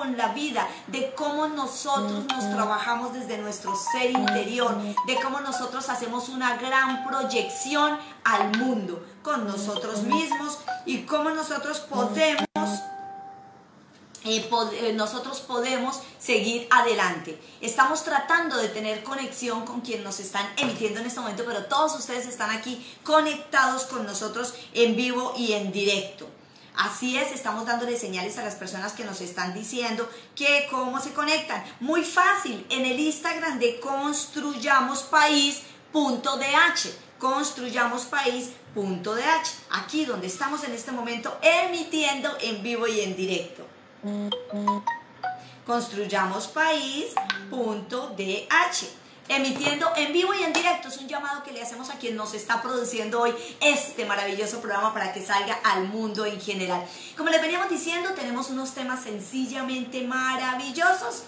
con la vida, de cómo nosotros nos trabajamos desde nuestro ser interior, de cómo nosotros hacemos una gran proyección al mundo con nosotros mismos y cómo nosotros podemos eh, eh, nosotros podemos seguir adelante. Estamos tratando de tener conexión con quien nos están emitiendo en este momento, pero todos ustedes están aquí conectados con nosotros en vivo y en directo. Así es, estamos dándole señales a las personas que nos están diciendo que cómo se conectan. Muy fácil, en el Instagram de construyamospaís.dh construyamospaís.dh, aquí donde estamos en este momento emitiendo en vivo y en directo. Construyamospaís.dh emitiendo en vivo y en directo. Es un llamado que le hacemos a quien nos está produciendo hoy este maravilloso programa para que salga al mundo en general. Como les veníamos diciendo, tenemos unos temas sencillamente maravillosos.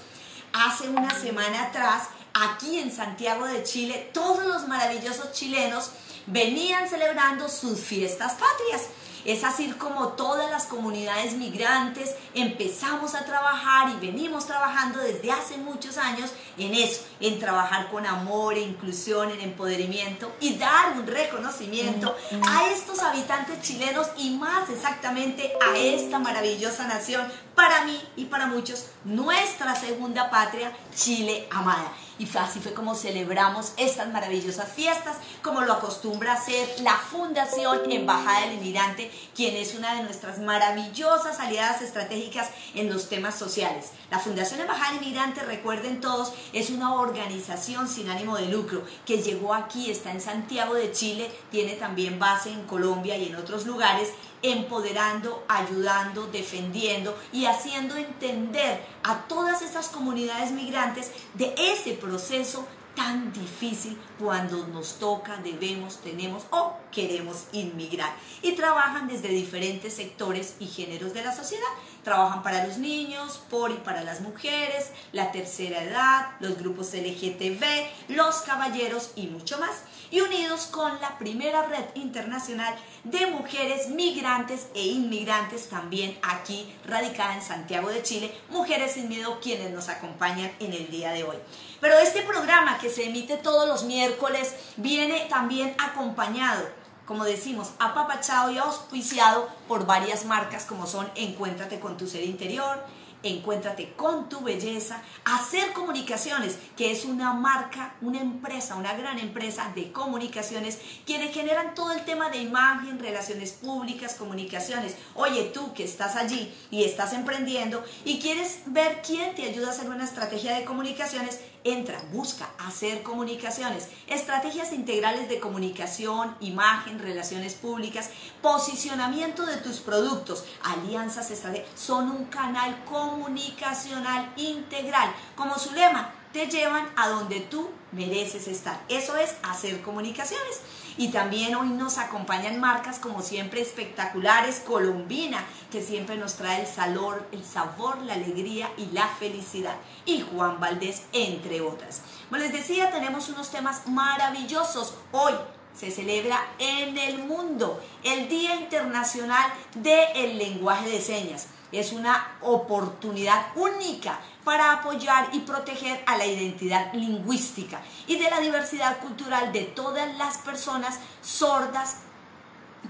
Hace una semana atrás, aquí en Santiago de Chile, todos los maravillosos chilenos venían celebrando sus fiestas patrias. Es así como todas las comunidades migrantes empezamos a trabajar y venimos trabajando desde hace muchos años en eso, en trabajar con amor, en inclusión, en empoderamiento y dar un reconocimiento a estos habitantes chilenos y más exactamente a esta maravillosa nación, para mí y para muchos, nuestra segunda patria, Chile amada. Y así fue como celebramos estas maravillosas fiestas, como lo acostumbra hacer la Fundación Embajada del Inmigrante, quien es una de nuestras maravillosas aliadas estratégicas en los temas sociales. La Fundación Embajada Inmigrante, recuerden todos, es una organización sin ánimo de lucro que llegó aquí, está en Santiago de Chile, tiene también base en Colombia y en otros lugares empoderando, ayudando, defendiendo y haciendo entender a todas esas comunidades migrantes de ese proceso tan difícil cuando nos toca, debemos, tenemos o queremos inmigrar. Y trabajan desde diferentes sectores y géneros de la sociedad. Trabajan para los niños, por y para las mujeres, la tercera edad, los grupos LGTB, los caballeros y mucho más. Y unidos con la primera red internacional de mujeres migrantes e inmigrantes también aquí radicada en Santiago de Chile, Mujeres sin Miedo, quienes nos acompañan en el día de hoy. Pero este programa que se emite todos los miércoles viene también acompañado, como decimos, apapachado y auspiciado por varias marcas como son Encuéntrate con tu ser interior, Encuéntrate con tu belleza, hacer comunicaciones, que es una marca, una empresa, una gran empresa de comunicaciones, quienes generan todo el tema de imagen, relaciones públicas, comunicaciones. Oye, tú que estás allí y estás emprendiendo y quieres ver quién te ayuda a hacer una estrategia de comunicaciones, entra, busca hacer comunicaciones, estrategias integrales de comunicación, imagen, relaciones públicas, posicionamiento de tus productos, alianzas estratégicas, son un canal comunicacional integral. Como su lema, te llevan a donde tú mereces estar. Eso es hacer comunicaciones. Y también hoy nos acompañan marcas como siempre espectaculares, Colombina, que siempre nos trae el sabor, el sabor, la alegría y la felicidad. Y Juan Valdés, entre otras. Como les decía, tenemos unos temas maravillosos. Hoy se celebra en el mundo el Día Internacional del Lenguaje de Señas. Es una oportunidad única para apoyar y proteger a la identidad lingüística y de la diversidad cultural de todas las personas sordas,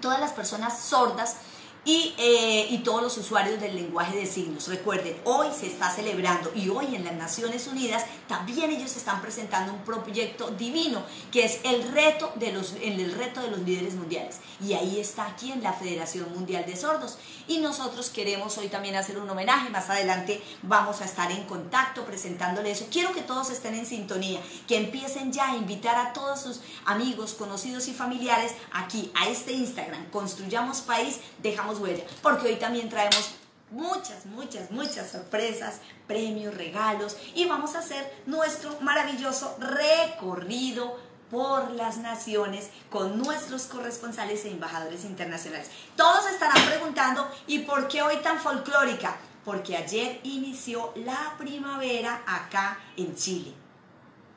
todas las personas sordas eh, y, todos los usuarios del lenguaje de signos. Recuerden, hoy se está celebrando y hoy en las Naciones Unidas también ellos están presentando un proyecto divino que es el reto de los, el reto de los líderes mundiales. Y ahí está aquí en la Federación Mundial de Sordos. Y nosotros queremos hoy también hacer un homenaje. Más adelante vamos a estar en contacto presentándole eso. Quiero que todos estén en sintonía, que empiecen ya a invitar a todos sus amigos, conocidos y familiares aquí a este Instagram. Construyamos País, dejamos huella, porque hoy también traemos muchas, muchas, muchas sorpresas, premios, regalos y vamos a hacer nuestro maravilloso recorrido por las naciones con nuestros corresponsales e embajadores internacionales. Todos estarán preguntando, ¿y por qué hoy tan folclórica? Porque ayer inició la primavera acá en Chile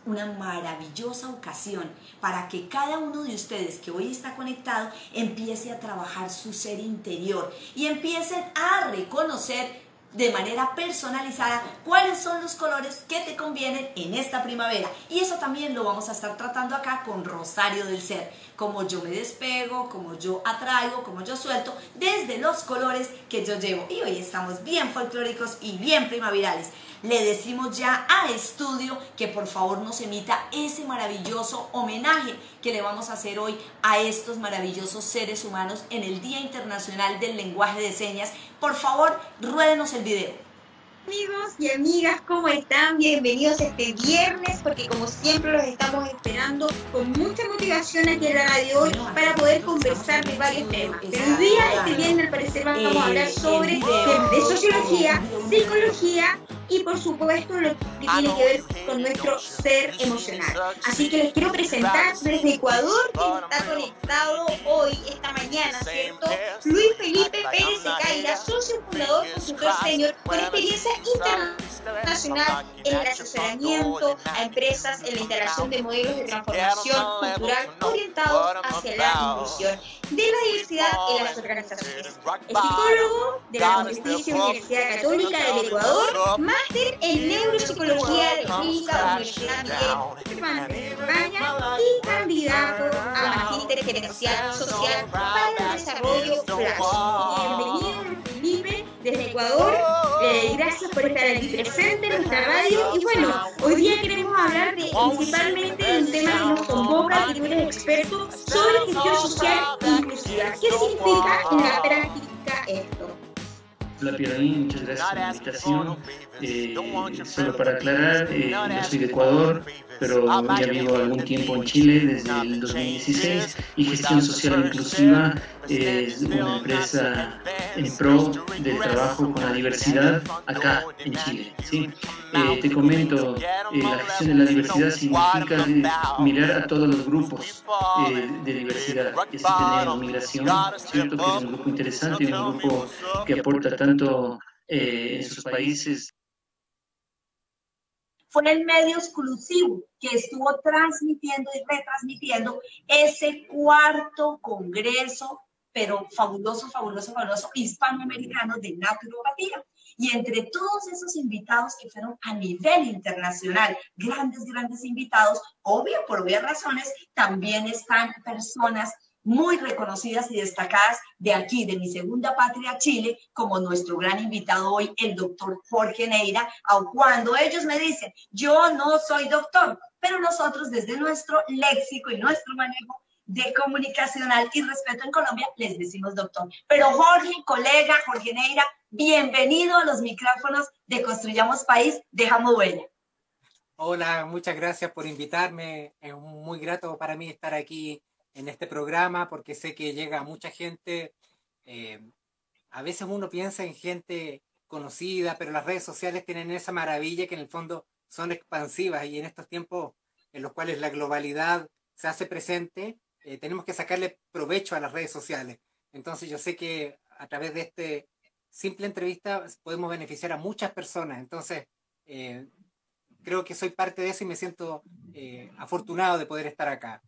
una maravillosa ocasión para que cada uno de ustedes que hoy está conectado empiece a trabajar su ser interior y empiecen a reconocer de manera personalizada cuáles son los colores que te convienen en esta primavera. Y eso también lo vamos a estar tratando acá con Rosario del Ser. Como yo me despego, como yo atraigo, como yo suelto, desde los colores que yo llevo. Y hoy estamos bien folclóricos y bien primaverales le decimos ya a estudio que por favor nos emita ese maravilloso homenaje que le vamos a hacer hoy a estos maravillosos seres humanos en el Día Internacional del Lenguaje de Señas. Por favor, ruédenos el video. Amigos y amigas, ¿cómo están? Bienvenidos este viernes, porque como siempre los estamos esperando con mucha motivación aquí en la radio hoy para poder conversar de varios temas. Pero hoy día, este viernes, al parecer, vamos a hablar sobre de sociología, psicología y por supuesto lo que tiene que ver con nuestro ser emocional. Así que les quiero presentar desde Ecuador, que está conectado hoy, esta mañana, ¿cierto? Luis Felipe Pérez Secaira, socio fundador, consultor senior, con experiencia internacional en el asesoramiento a empresas en la integración de modelos de transformación cultural orientados hacia la inclusión de la diversidad en las organizaciones. Es psicólogo de la Pontificia Universidad Católica del Ecuador, máster en neuropsicología de Clínica Universidad Miguel España y candidato a Magíster Gerencial Social para el Desarrollo Flash. Bienvenido, Felipe, desde Ecuador. Eh, gracias por estar aquí presente en nuestra radio. Y bueno, hoy día queremos hablar de, principalmente de un tema que nos convoca, que tú eres experto, sobre gestión social inclusiva. ¿Qué significa en la práctica esto? Hola Pierre, muchas gracias por la invitación. Eh, solo para aclarar, eh, yo soy de Ecuador, pero ya vivo algún tiempo en Chile desde el 2016 y Gestión Social Inclusiva es una empresa en pro del trabajo con la diversidad acá en Chile. ¿sí? Eh, te comento, la gestión de la diversidad significa mirar a todos los grupos de diversidad, que sí tenemos migración, ¿cierto? que es un grupo interesante, un grupo que aporta tanto en sus países fue el medio exclusivo que estuvo transmitiendo y retransmitiendo ese cuarto congreso, pero fabuloso, fabuloso, fabuloso, hispanoamericano de naturopatía. Y entre todos esos invitados que fueron a nivel internacional, grandes, grandes invitados, obvio, por obvias razones, también están personas muy reconocidas y destacadas de aquí, de mi segunda patria, Chile, como nuestro gran invitado hoy, el doctor Jorge Neira, aun cuando ellos me dicen, yo no soy doctor, pero nosotros desde nuestro léxico y nuestro manejo de comunicacional y respeto en Colombia, les decimos doctor. Pero Jorge, colega, Jorge Neira, bienvenido a los micrófonos de Construyamos País, dejamos huella. Hola, muchas gracias por invitarme. Es muy grato para mí estar aquí en este programa porque sé que llega mucha gente. Eh, a veces uno piensa en gente conocida, pero las redes sociales tienen esa maravilla que en el fondo son expansivas y en estos tiempos en los cuales la globalidad se hace presente, eh, tenemos que sacarle provecho a las redes sociales. Entonces yo sé que a través de este simple entrevista podemos beneficiar a muchas personas. Entonces eh, creo que soy parte de eso y me siento afortunado de poder estar acá.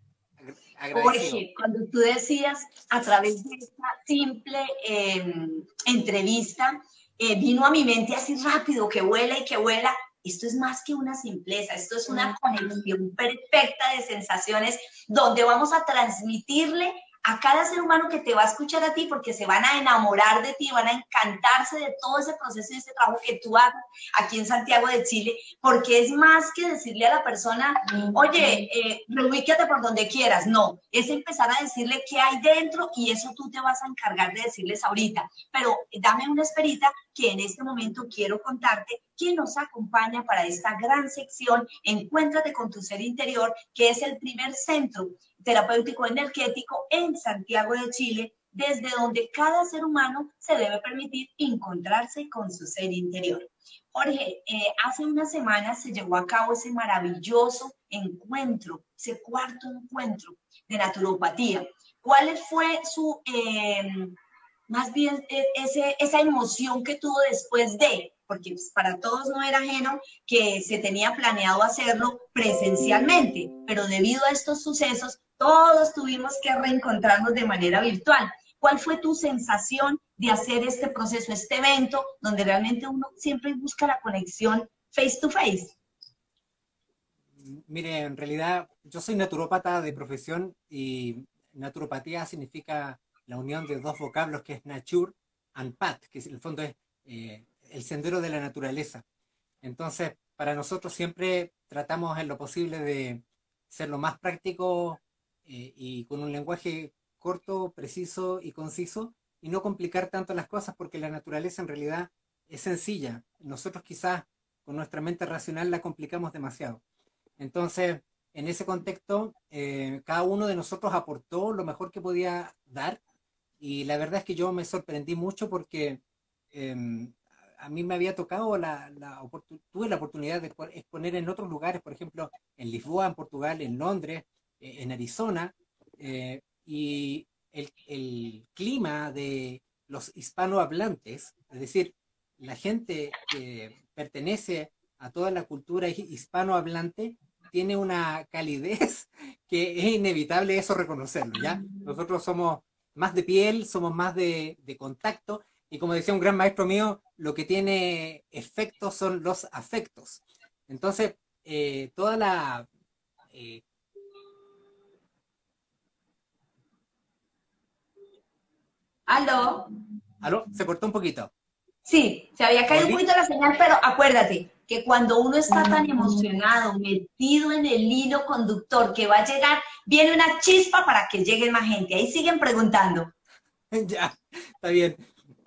Jorge, cuando tú decías a través de esta simple em, entrevista, eh, vino a mi mente así rápido, que vuela y que vuela. Esto es más que una simpleza, esto es una conexión perfecta de sensaciones donde vamos a transmitirle a cada ser humano que te va a escuchar a ti porque se van a enamorar de ti, van a encantarse de todo ese proceso y ese trabajo que tú haces aquí en Santiago de Chile, porque es más que decirle a la persona, oye, eh, por donde quieras, no, es empezar a decirle qué hay dentro y eso tú te vas a encargar de decirles ahorita, pero dame una esperita que en este momento quiero contarte quién nos acompaña para esta gran sección Encuéntrate con tu ser interior, que es el primer centro terapéutico energético en Santiago de Chile, desde donde cada ser humano se debe permitir encontrarse con su ser interior. Jorge, eh, hace una semana se llevó a cabo ese maravilloso encuentro, ese cuarto encuentro de naturopatía. ¿Cuál fue su, em, más bien, e, ese, esa emoción que tuvo después de? Porque pues, para todos no era ajeno que se tenía planeado hacerlo presencialmente, pero debido a estos sucesos todos tuvimos que reencontrarnos de manera virtual. ¿Cuál fue tu sensación de hacer este proceso, este evento, donde realmente uno siempre busca la conexión face to face? Mire, en realidad yo soy naturópata de profesión y naturopatía significa la unión de dos vocablos que es nature and path, que en el fondo es eh, el sendero de la naturaleza. Entonces, para nosotros siempre tratamos en lo posible de ser lo más práctico eh, y con un lenguaje corto, preciso y conciso y no complicar tanto las cosas porque la naturaleza en realidad es sencilla. Nosotros quizás con nuestra mente racional la complicamos demasiado. Entonces, en ese contexto, eh, cada uno de nosotros aportó lo mejor que podía dar y la verdad es que yo me sorprendí mucho porque em, a mí me había tocado la, tuve la oportunidad de exponer en otros lugares, por ejemplo, en Lisboa, en Portugal, en Londres, en Arizona, eh, y el, el, clima de los hispanohablantes, es decir, la gente que pertenece a toda la cultura hispanohablante, tiene una calidez que es inevitable eso reconocerlo, ¿ya? Nosotros somos más de piel, somos más de, de contacto, y como decía un gran maestro mío, lo que tiene efectos son los afectos. Entonces, eh, toda la... Eh... ¿Aló? ¿Aló? Se cortó un poquito. Sí, se había caído un poquito la señal, pero acuérdate que cuando uno está tan emocionado, metido en el hilo conductor que va a llegar, viene una chispa para que llegue más gente. Ahí siguen preguntando. ya, está bien.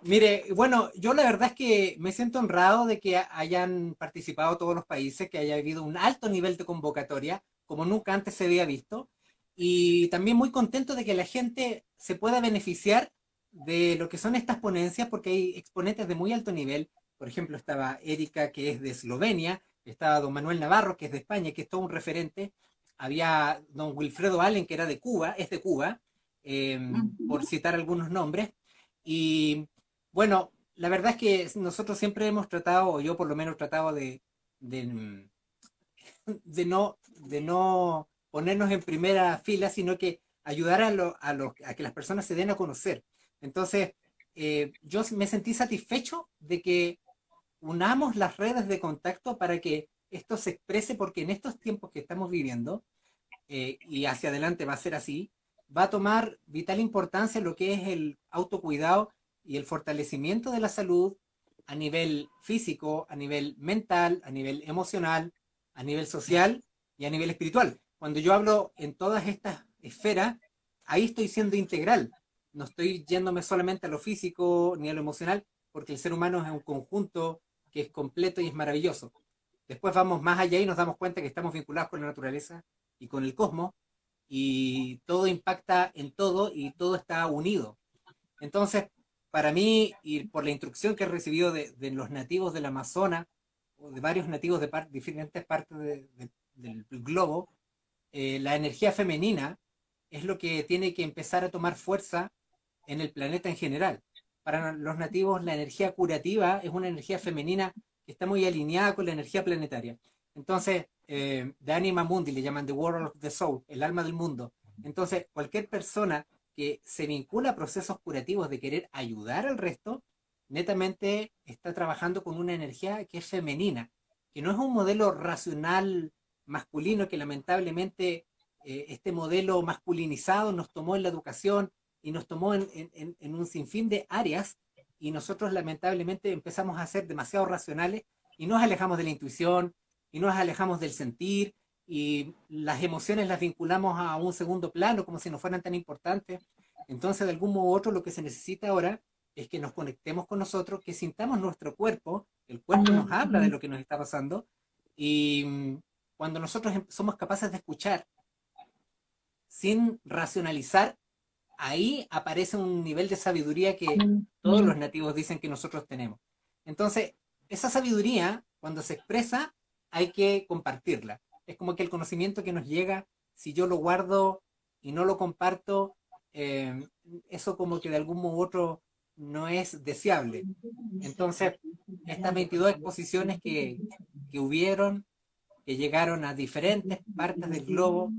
Mire, bueno, yo la verdad es que me siento honrado de que hayan participado todos los países, que haya habido un alto nivel de convocatoria, como nunca antes se había visto, y también muy contento de que la gente se pueda beneficiar de lo que son estas ponencias, porque hay exponentes de muy alto nivel. Por ejemplo, estaba Erika, que es de Eslovenia, estaba don Manuel Navarro, que es de España, que es todo un referente, había don Wilfredo Allen, que era de Cuba, es de Cuba, em, por citar algunos nombres, y bueno, la verdad es que nosotros siempre hemos tratado, o yo por lo menos he tratado de, de, de, no, de no ponernos en primera fila, sino que ayudar a, lo, a, a que las personas se den a conocer. Entonces, eh, yo me sentí satisfecho de que unamos las redes de contacto para que esto se exprese, porque en estos tiempos que estamos viviendo, eh, y hacia adelante va a ser así, va a tomar vital importancia lo que es el autocuidado y el fortalecimiento de la salud a nivel físico, a nivel mental, a nivel emocional, a nivel social y a nivel espiritual. Cuando yo hablo en todas estas esferas, ahí estoy siendo integral. No estoy yéndome solamente a lo físico ni a lo emocional, porque el ser humano es un conjunto que es completo y es maravilloso. Después vamos más allá y nos damos cuenta que estamos vinculados con la naturaleza y con el cosmos, y todo impacta en todo y todo está unido. Entonces, para mí, y por la instrucción que he recibido de, los nativos del Amazonas, o de varios nativos de diferentes partes del globo, eh, la energía femenina es lo que tiene que empezar a tomar fuerza en el planeta en general. Para los nativos, la energía curativa es una energía femenina que está muy alineada con la energía planetaria. Entonces, eh, The Anima Mundi le llaman The World of the Soul, el alma del mundo. Entonces, cualquier persona que se vincula a procesos curativos de querer ayudar al resto, netamente está trabajando con una energía que es femenina, que no es un modelo racional masculino que lamentablemente eh, este modelo masculinizado nos tomó en la educación y nos tomó en, en, un sinfín de áreas y nosotros lamentablemente empezamos a ser demasiado racionales y nos alejamos de la intuición y nos alejamos del sentir y las emociones las vinculamos a un segundo plano como si no fueran tan importantes. Entonces, de algún modo u otro, lo que se necesita ahora es que nos conectemos con nosotros, que sintamos nuestro cuerpo, el cuerpo nos habla de lo que nos está pasando, y mm, cuando nosotros em, somos capaces de escuchar sin racionalizar, ahí aparece un nivel de sabiduría que todos los nativos dicen que nosotros tenemos. Entonces, esa sabiduría, cuando se expresa, hay que compartirla es como que el conocimiento que nos llega, si yo lo guardo y no lo comparto, eh, eso como que de algún modo u otro no es deseable. Entonces, estas 22 exposiciones que, que hubieron, que llegaron a diferentes partes del globo,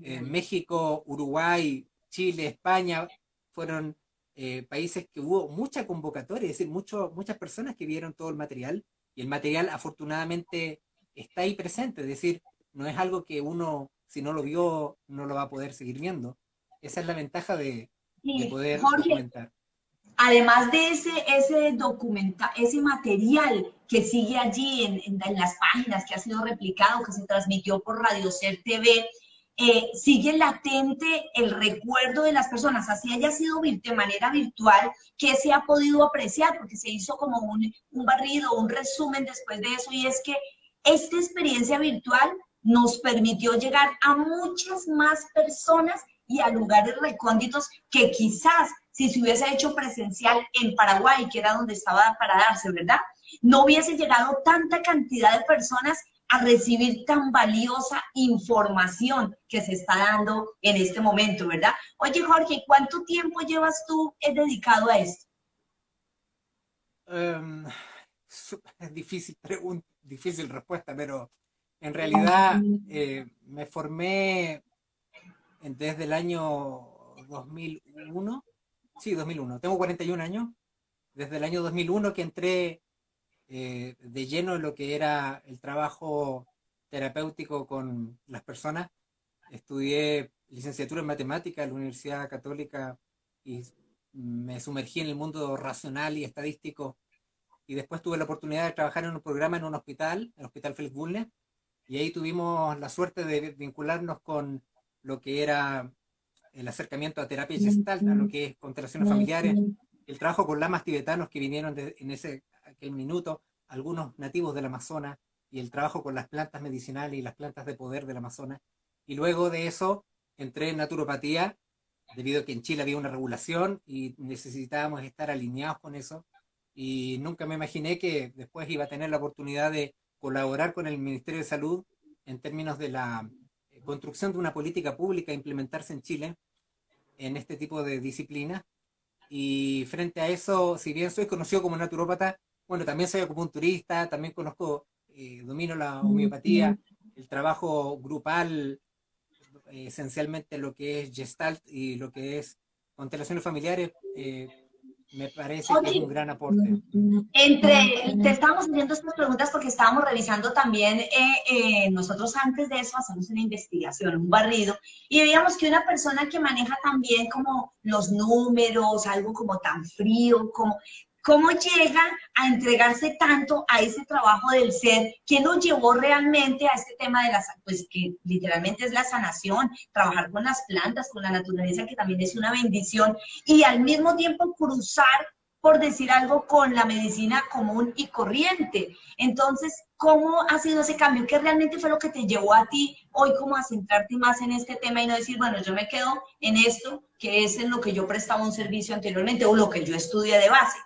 México, Uruguay, Chile, España, fueron eh, países que hubo mucha convocatoria, es decir, mucho, muchas personas que vieron todo el material y el material afortunadamente está ahí presente, es decir, no es algo que uno, si no lo vio, no lo va a poder seguir viendo. Esa es la ventaja de, poder documentar. Además de ese, ese, documenta, ese material que sigue allí en, en, las páginas, que ha sido replicado, que se transmitió por Radio Ser TV, eh, sigue latente el recuerdo de las personas, así haya sido de manera virtual, que se ha podido apreciar, porque se hizo como un, un barrido, un resumen después de eso, y es que esta experiencia virtual nos permitió llegar a muchas más personas y a lugares recónditos que quizás si se hubiese hecho presencial en Paraguay, que era donde estaba para darse, ¿verdad? No hubiese llegado tanta cantidad de personas a recibir tan valiosa información que se está dando en este momento, ¿verdad? Oye, Jorge, ¿cuánto tiempo llevas tú dedicado a esto? Um, es difícil pregunta, difícil respuesta, pero en realidad eh, me formé desde el año 2001. Sí, 2001. Tengo 41 años. Desde el año 2001 que entré eh, de lleno en lo que era el trabajo terapéutico con las personas. Estudié licenciatura en matemática en la Universidad Católica y me sumergí en el mundo racional y estadístico. Y después tuve la oportunidad de trabajar en un programa en un hospital, el Hospital Félix Bulnes, y ahí tuvimos la suerte de vincularnos con lo que era el acercamiento a terapia gestal, a lo que es constelaciones familiares, el trabajo con lamas tibetanos que vinieron en ese aquel minuto, algunos nativos del Amazonas, y el trabajo con las plantas medicinales y las plantas de poder del Amazonas. Y luego de eso entré en naturopatía, debido a que en Chile había una regulación y necesitábamos estar alineados con eso. Y nunca me imaginé que después iba a tener la oportunidad de colaborar con el Ministerio de Salud en términos de la eh, construcción de una política pública a implementarse en Chile en este tipo de disciplinas. Y frente a eso, si bien soy conocido como naturópata, bueno, también soy acupunturista, también conozco, eh, domino la homeopatía, el trabajo grupal, eh, esencialmente lo que es gestalt y lo que es constelaciones familiares, me parece que es un gran aporte. Entre, te estábamos haciendo estas preguntas porque estábamos revisando también, eh, eh, nosotros antes de eso hacemos una investigación, un barrido, y veíamos que una persona que maneja también como los números, algo como tan frío, como ¿Cómo llega a entregarse tanto a ese trabajo del ser? ¿Qué lo llevó realmente a este tema de la, pues que literalmente es la sanación, trabajar con las plantas, con la naturaleza, que también es una bendición, y al mismo tiempo cruzar, por decir algo, con la medicina común y corriente? Entonces, ¿cómo ha sido ese cambio? ¿Qué realmente fue lo que te llevó a ti hoy como a centrarte más en este tema y no decir, bueno, yo me quedo en esto, que es en lo que yo prestaba un servicio anteriormente o lo que yo estudié de base?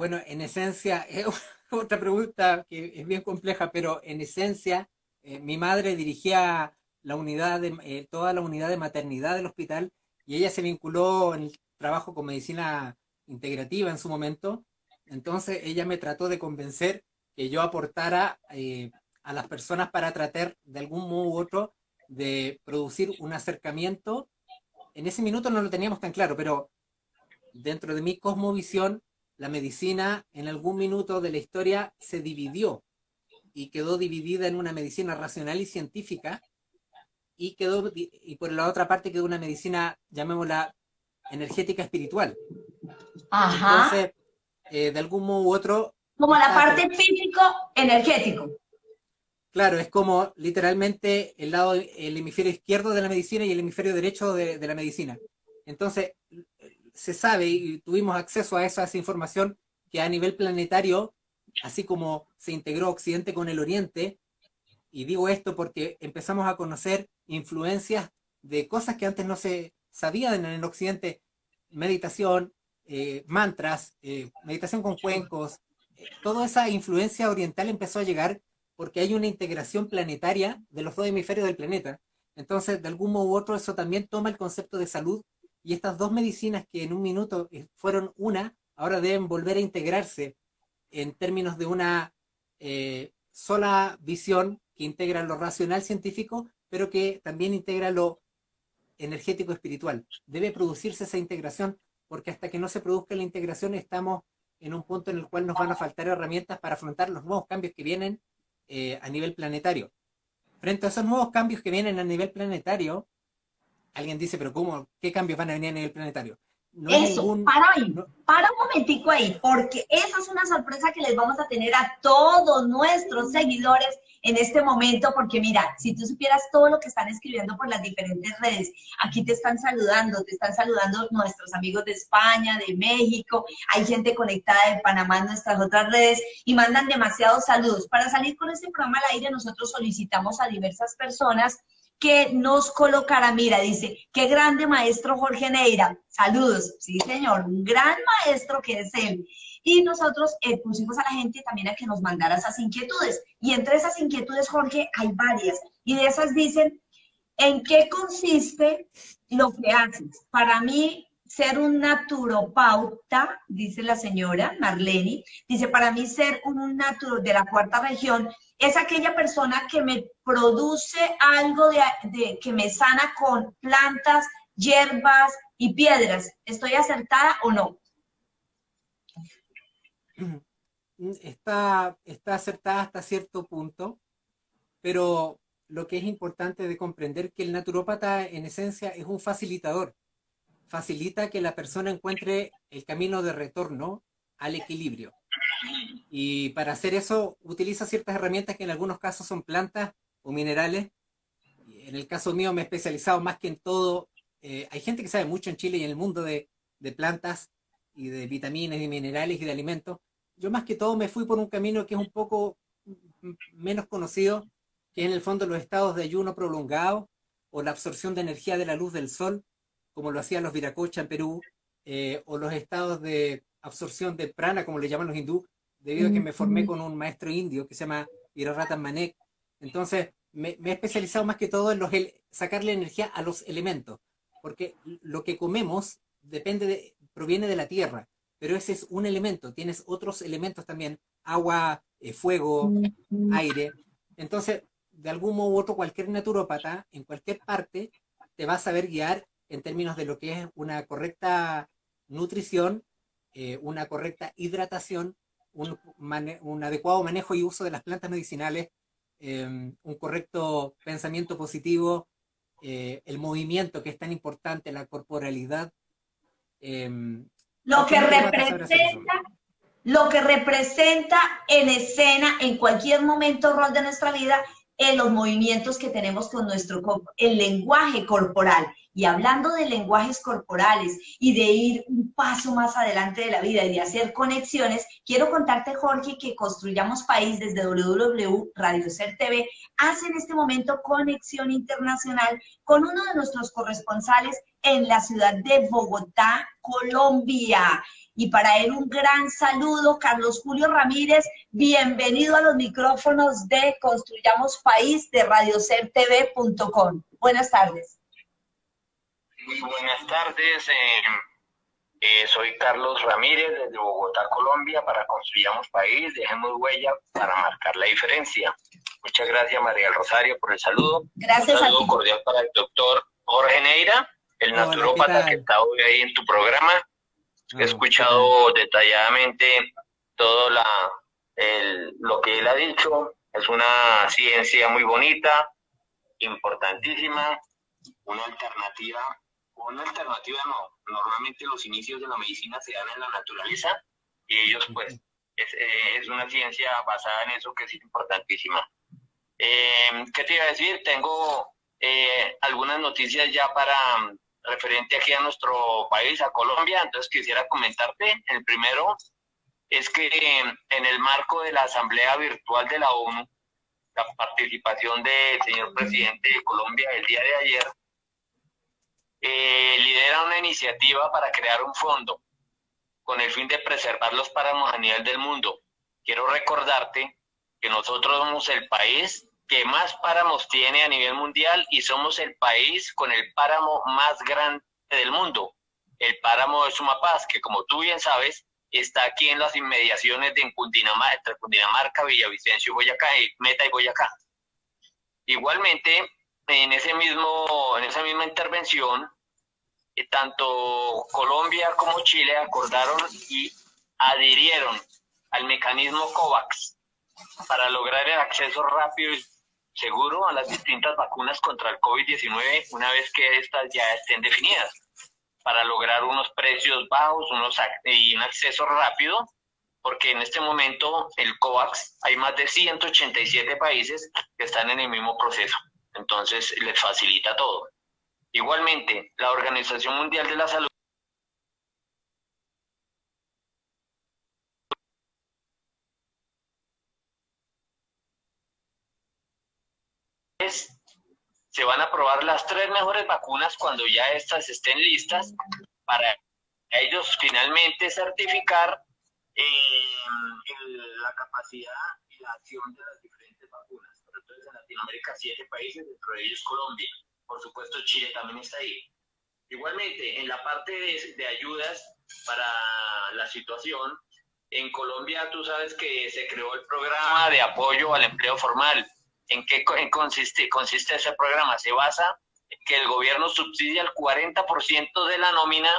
Bueno, en esencia, es otra pregunta que es bien compleja, pero en esencia, eh, mi madre dirigía la unidad eh, toda la unidad de maternidad del hospital y ella se vinculó en el trabajo con medicina integrativa en su momento. Entonces ella me trató de convencer que yo aportara eh, a las personas para tratar de algún modo u otro de producir un acercamiento. En ese minuto no lo teníamos tan claro, pero dentro de mi cosmovisión la medicina en algún minuto de la historia se dividió y quedó dividida en una medicina racional y científica y quedó y por la otra parte quedó una medicina llamémosla energética espiritual. Ajá. Entonces, eh, de algún modo u otro como la parte físico energético. Claro, es como literalmente el lado, el hemisferio izquierdo de la medicina y el hemisferio derecho de, de la medicina. Entonces, se sabe y tuvimos acceso a esa, información que a nivel planetario, así como se integró Occidente con el Oriente, y digo esto porque empezamos a conocer influencias de cosas que antes no se sabían en el Occidente, meditación, eh, mantras, eh, meditación con cuencos, eh, toda esa influencia oriental empezó a llegar porque hay una integración planetaria de los dos hemisferios del planeta. Entonces, de algún modo u otro, eso también toma el concepto de salud y estas dos medicinas que en un minuto eh, fueron una, ahora deben volver a integrarse en términos de una eh, sola visión que integra lo racional científico, pero que también integra lo energético espiritual. Debe producirse esa integración porque hasta que no se produzca la integración estamos en un punto en el cual nos van a faltar herramientas para afrontar los nuevos cambios que vienen eh, a nivel planetario. Frente a esos nuevos cambios que vienen a nivel planetario, alguien dice, pero ¿cómo? ¿Qué cambios van a venir a nivel planetario? Eso, para ahí, para un momentico ahí, porque esa es una sorpresa que les vamos a tener a todos nuestros seguidores en este momento, porque mira, si tú supieras todo lo que están escribiendo por las diferentes redes, aquí te están saludando, te están saludando nuestros amigos de España, de México, hay gente conectada de Panamá nuestras otras redes y mandan demasiados saludos. Para salir con este programa al aire, nosotros solicitamos a diversas personas que nos colocara, mira, dice, qué grande maestro Jorge Neira, saludos, sí señor, un gran maestro que es él. Y nosotros eh, pusimos a la gente también a que nos mandara esas inquietudes. Y entre esas inquietudes, Jorge, hay varias. Y de esas dicen, ¿en qué consiste lo que haces? Para mí, ser un naturopauta, dice la señora Marlene, dice, para mí ser un naturo de la cuarta región es aquella persona que me produce algo de, que me sana con plantas, hierbas y piedras. ¿Estoy acertada o no? Está, está acertada hasta cierto punto, pero lo que es importante de comprender que el naturópata en esencia es un facilitador. Facilita que la persona encuentre el camino de retorno al equilibrio. Y para hacer eso utiliza ciertas herramientas que en algunos casos son plantas o minerales. En el caso mío me he especializado más que en todo. Eh, hay gente que sabe mucho en Chile y en el mundo de, de plantas y de vitaminas y minerales y de alimentos. Yo más que todo me fui por un camino que es un poco menos conocido, que es en el fondo los estados de ayuno prolongado o la absorción de energía de la luz del sol, como lo hacían los viracocha en Perú, eh, o los estados de absorción de prana, como le llaman los hindú, debido a que me formé con un maestro indio que se llama Iraratan Manek. Entonces, me, he especializado más que todo en los sacarle energía a los elementos, porque lo que comemos depende de, proviene de la tierra, pero ese es un elemento, tienes otros elementos también, agua, eh, fuego, aire. Entonces, de algún modo u otro, cualquier naturópata, en cualquier parte, te va a saber guiar en términos de lo que es una correcta nutrición eh, una correcta hidratación, un, un, adecuado manejo y uso de las plantas medicinales, em, un correcto pensamiento positivo, eh, el movimiento que es tan importante, la corporalidad. Em, lo que representa lo que representa en escena en cualquier momento rol de nuestra vida en los movimientos que tenemos con nuestro el lenguaje corporal. Y hablando de lenguajes corporales y de ir un paso más adelante de la vida y de hacer conexiones, quiero contarte, Jorge, que Construyamos País desde WW Radio Ser TV hace en este momento conexión internacional con uno de nuestros corresponsales en la ciudad de Bogotá, Colombia. Y para él un gran saludo, Carlos Julio Ramírez, bienvenido a los micrófonos de Construyamos País de radiocertv.com. Buenas tardes. Muy buenas tardes. Eh, eh, soy Carlos Ramírez desde Bogotá, Colombia, para Construyamos País. Dejemos huella para marcar la diferencia. Muchas gracias, María Rosario, por el saludo. Gracias Un saludo cordial para el doctor Jorge Neira, el naturópata que está hoy ahí en tu programa. He escuchado detalladamente todo la, lo que él ha dicho. Es una ciencia muy bonita, importantísima, una alternativa una alternativa no. Normalmente los inicios de la medicina se dan en la naturaleza y ellos pues es, eh, es una ciencia basada en eso que es importantísima. Eh, ¿Qué te iba a decir? Tengo eh, algunas noticias ya para referente aquí a nuestro país, a Colombia, entonces quisiera comentarte. El primero es que en el marco de la Asamblea Virtual de la ONU, la participación del señor presidente de Colombia el día de ayer, eh, lidera una iniciativa para crear un fondo con el fin de preservar los páramos a nivel del mundo. Quiero recordarte que nosotros somos el país que más páramos tiene a nivel mundial y somos el país con el páramo más grande del mundo, el páramo de Sumapaz, que como tú bien sabes, está aquí en las inmediaciones de Cundinamarca, entre Cundinamarca, Villavicencio, Boyacá, y Meta y Boyacá. Igualmente, en, ese mismo, en esa misma intervención, eh, tanto Colombia como Chile acordaron y adhirieron al mecanismo COVAX para lograr el acceso rápido y seguro a las distintas vacunas contra el COVID-19 una vez que éstas ya estén definidas, para lograr unos precios bajos unos, y un acceso rápido, porque en este momento el COVAX hay más de 187 países que están en el mismo proceso, entonces les facilita todo. Igualmente, la Organización Mundial de la Salud se van a probar las tres mejores vacunas cuando ya estas estén listas para ellos finalmente certificar eh, la capacidad y la acción de las diferentes vacunas. Entonces en Latinoamérica siete países, dentro de ellos Colombia. Por supuesto Chile también está ahí. Igualmente, en la parte de, de ayudas para la situación, en Colombia tú sabes que se creó el programa de apoyo al empleo formal ¿En qué consiste, consiste ese programa? Se basa en que el gobierno subsidia el 40% de la nómina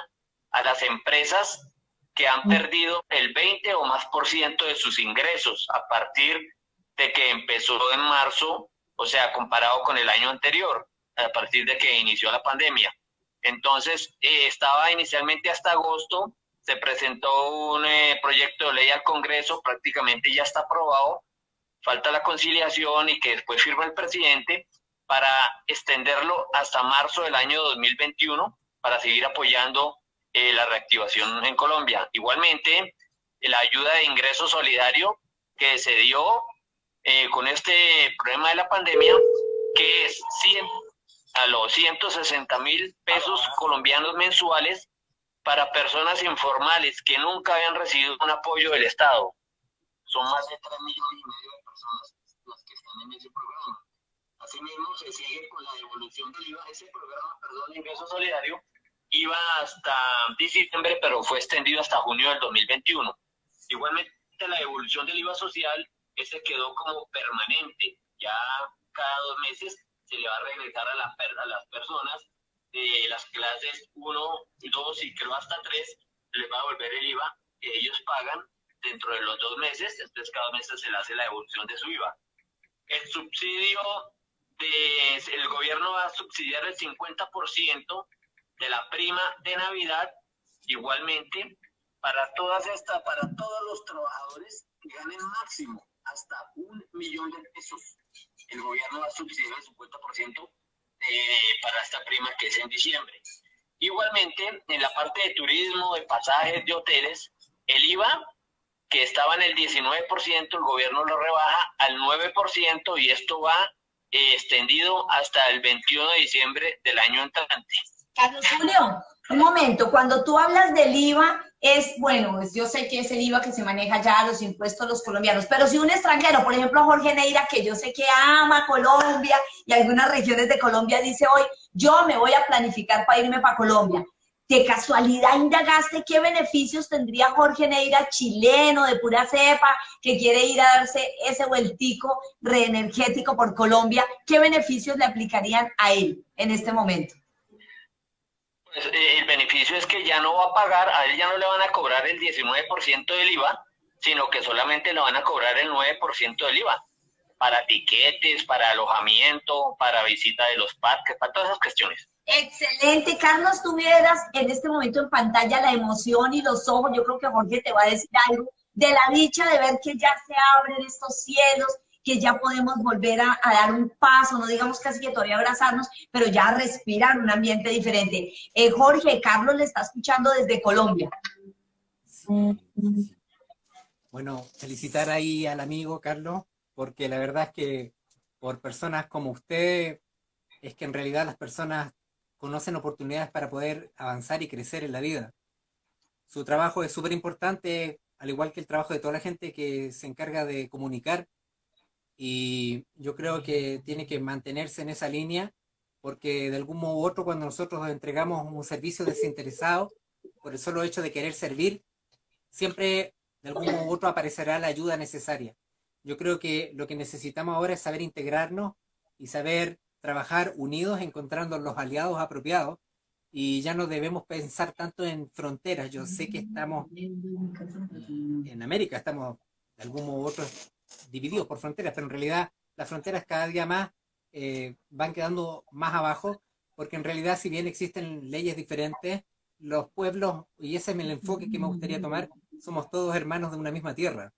a las empresas que han perdido el 20 o más por ciento de sus ingresos a partir de que empezó en marzo, o sea, comparado con el año anterior, a partir de que inició la pandemia. Entonces, eh, estaba inicialmente hasta agosto, se presentó un eh, proyecto de ley al Congreso, prácticamente ya está aprobado, falta la conciliación y que después firma el presidente para extenderlo hasta marzo del año 2021 para seguir apoyando eh, la reactivación en Colombia. Igualmente, la ayuda de ingreso solidario que se dio eh, con este problema de la pandemia, que es 100, a los 160 mil pesos colombianos mensuales para personas informales que nunca habían recibido un apoyo del Estado. Son más de 3 millones y medio personas las que están en ese programa. Asimismo, se sigue con la devolución del IVA. Ese programa, perdón, ingreso solidario, iba hasta diciembre, pero fue extendido hasta junio del 2021. Igualmente, la devolución del IVA social, ese quedó como permanente. Ya cada dos meses se le va a regresar a, la, a las personas de las clases 1, 2 y creo hasta 3, les va a volver el IVA que ellos pagan dentro de los dos meses, entonces cada mes se le hace la devolución de su IVA. El subsidio, de, el gobierno va a subsidiar el 50% de la prima de Navidad, igualmente, para todas estas, para todos los trabajadores que ganen máximo hasta un millón de pesos. El gobierno va a subsidiar el 50% para esta prima que es en diciembre. Igualmente, en la parte de turismo, de pasajes, de hoteles, el IVA que estaba en el 19%, el gobierno lo rebaja al 9% y esto va eh, extendido hasta el 21 de diciembre del año entrante. Carlos Julio, un momento, cuando tú hablas del IVA, es, bueno, pues yo sé que es el IVA que se maneja ya los impuestos los colombianos, pero si un extranjero, por ejemplo Jorge Neira, que yo sé que ama Colombia y algunas regiones de Colombia, dice hoy, yo me voy a planificar para irme para Colombia, ¿De casualidad indagaste qué beneficios tendría Jorge Neira, chileno, de pura cepa, que quiere ir a darse ese vueltico reenergético por Colombia? ¿Qué beneficios le aplicarían a él en este momento? Pues eh, el beneficio es que ya no va a pagar, a él ya no le van a cobrar el 19% del IVA, sino que solamente le van a cobrar el 9% del IVA para tiquetes, para alojamiento, para visita de los parques, para todas esas cuestiones. Excelente, Carlos, tuvieras en este momento en pantalla la emoción y los ojos, yo creo que Jorge te va a decir algo, de la dicha de ver que ya se abren estos cielos, que ya podemos volver a, dar un paso, no digamos casi que todavía abrazarnos, pero ya respirar un ambiente diferente. Eh, Jorge, Carlos le está escuchando desde Colombia. Bueno, felicitar ahí al amigo Carlos, porque la verdad es que por personas como usted, es que en realidad las personas conocen oportunidades para poder avanzar y crecer en la vida. Su trabajo es súper importante, al igual que el trabajo de toda la gente que se encarga de comunicar. Y yo creo que tiene que mantenerse en esa línea, porque de algún modo u otro, cuando nosotros entregamos un servicio desinteresado, por el solo hecho de querer servir, siempre de algún modo u otro aparecerá la ayuda necesaria. Yo creo que lo que necesitamos ahora es saber integrarnos y saber trabajar unidos encontrando los aliados apropiados y ya no debemos pensar tanto en fronteras. Yo sé que estamos en América, estamos de algún modo u otro divididos por fronteras, pero en realidad las fronteras cada día más eh, van quedando más abajo, porque en realidad si bien existen leyes diferentes, los pueblos, y ese es el enfoque que me gustaría tomar, somos todos hermanos de una misma tierra.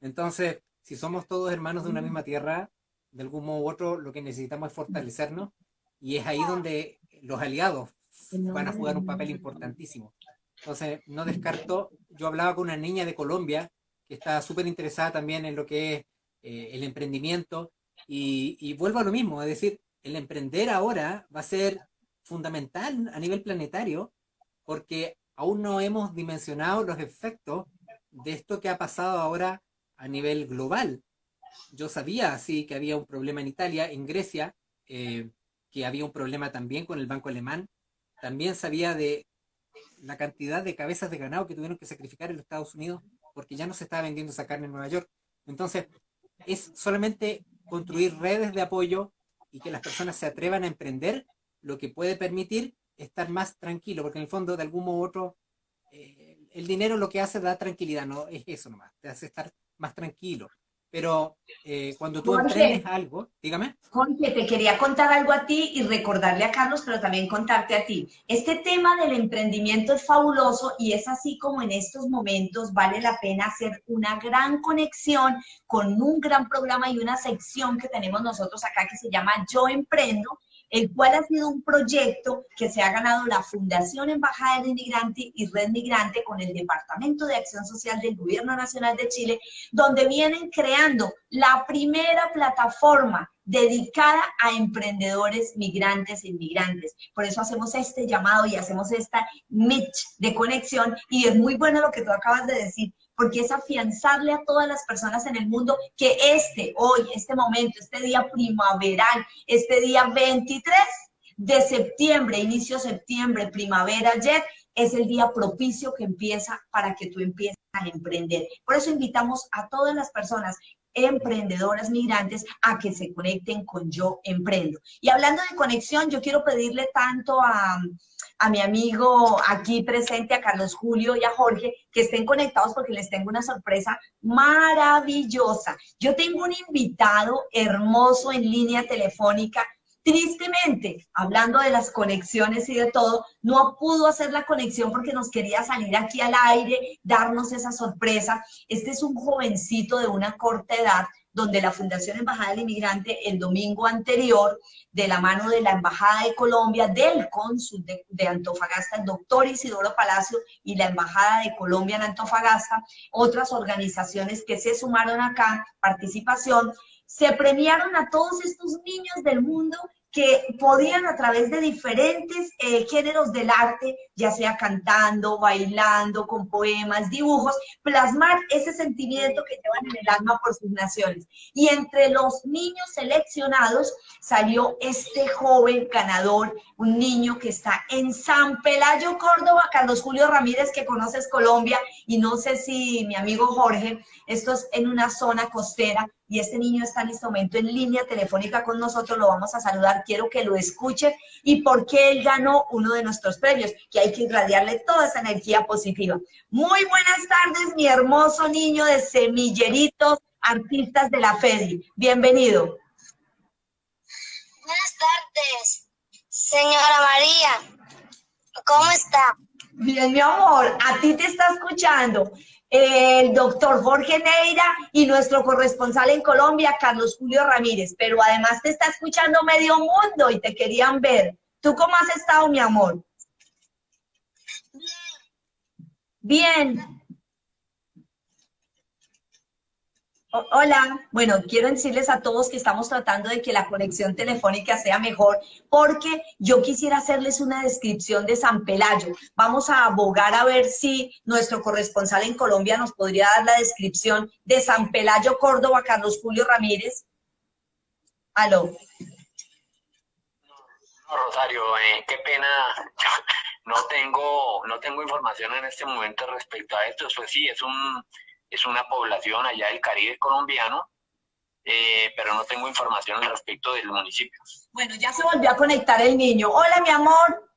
Entonces, si somos todos hermanos de una misma tierra, de algún modo u otro lo que necesitamos es fortalecernos y es ahí donde los aliados van a jugar un papel importantísimo. Entonces, no descarto, yo hablaba con una niña de Colombia está súper interesada también en lo que es eh, el emprendimiento y, y, vuelvo a lo mismo, es decir, el emprender ahora va a ser fundamental a nivel planetario porque aún no hemos dimensionado los efectos de esto que ha pasado ahora a nivel global. Yo sabía, sí, que había un problema en Italia, en Grecia, eh, que había un problema también con el banco alemán. También sabía de la cantidad de cabezas de ganado que tuvieron que sacrificar en los Estados Unidos porque ya no se estaba vendiendo esa carne en Nueva York. Entonces, es solamente construir redes de apoyo y que las personas se atrevan a emprender lo que puede permitir estar más tranquilo, porque en el fondo, de algún modo u otro, eh, el dinero lo que hace da tranquilidad, no es eso nomás, te hace estar más tranquilo. Pero eh, cuando tú emprendes algo, dígame. Jorge, te quería contar algo a ti y recordarle a Carlos, pero también contarte a ti. Este tema del emprendimiento es fabuloso y es así como en estos momentos vale la pena hacer una gran conexión con un gran programa y una sección que tenemos nosotros acá que se llama Yo Emprendo el cual ha sido un proyecto que se ha ganado la Fundación Embajada del Inmigrante y Red Migrante con el Departamento de Acción Social del Gobierno Nacional de Chile, donde vienen creando la primera plataforma dedicada a emprendedores migrantes e inmigrantes. Por eso hacemos este llamado y hacemos esta mitch de conexión y es muy bueno lo que tú acabas de decir porque es afianzarle a todas las personas en el mundo que este, hoy, este momento, este día primaveral, este día 23 de septiembre, inicio septiembre, primavera ayer, es el día propicio que empieza para que tú empieces a emprender. Por eso invitamos a todas las personas emprendedoras migrantes a que se conecten con Yo Emprendo. Y hablando de conexión, yo quiero pedirle tanto a, a mi amigo aquí presente, a Carlos Julio y a Jorge, que estén conectados porque les tengo una sorpresa maravillosa. Yo tengo un invitado hermoso en línea telefónica Tristemente, hablando de las conexiones y de todo, no pudo hacer la conexión porque nos quería salir aquí al aire, darnos esa sorpresa. Este es un jovencito de una corta edad donde la Fundación Embajada del Inmigrante el domingo anterior, de la mano de la Embajada de Colombia, del cónsul de, Antofagasta, el doctor Isidoro Palacio, y la Embajada de Colombia en Antofagasta, otras organizaciones que se sumaron acá, participación, se premiaron a todos estos niños del mundo que podían a través de diferentes eh, géneros del arte, ya sea cantando, bailando, con poemas, dibujos, plasmar ese sentimiento que llevan en el alma por sus naciones. Y entre los niños seleccionados salió este joven ganador, un niño que está en San Pelayo, Córdoba, Carlos Julio Ramírez, que conoces Colombia, y no sé si mi amigo Jorge, esto es en una zona costera, y este niño está en este momento en línea telefónica con nosotros, lo vamos a saludar, quiero que lo escuche y por qué él ganó uno de nuestros premios, que hay que irradiarle toda esa energía positiva. Muy buenas tardes, mi hermoso niño de semilleritos, artistas de la FEDI. Bienvenido. Buenas tardes, señora María. ¿Cómo está? Bien, mi amor, a ti te está escuchando el doctor Jorge Neira y nuestro corresponsal en Colombia, Carlos Julio Ramírez. Pero además te está escuchando medio mundo y te querían ver. ¿Tú cómo has estado, mi amor? Bien. Bien. Hola, bueno, quiero decirles a todos que estamos tratando de que la conexión telefónica sea mejor porque yo quisiera hacerles una descripción de San Pelayo. Vamos a abogar a ver si nuestro corresponsal en Colombia nos podría dar la descripción de San Pelayo, Córdoba, Carlos Julio Ramírez. Aló. Rosario, eh, qué pena. No tengo, no tengo información en este momento respecto a esto. Pues sí, es un es una población allá del Caribe colombiano eh, pero no tengo información al respecto del municipio. Bueno, ya se volvió a conectar el niño. Hola, mi amor.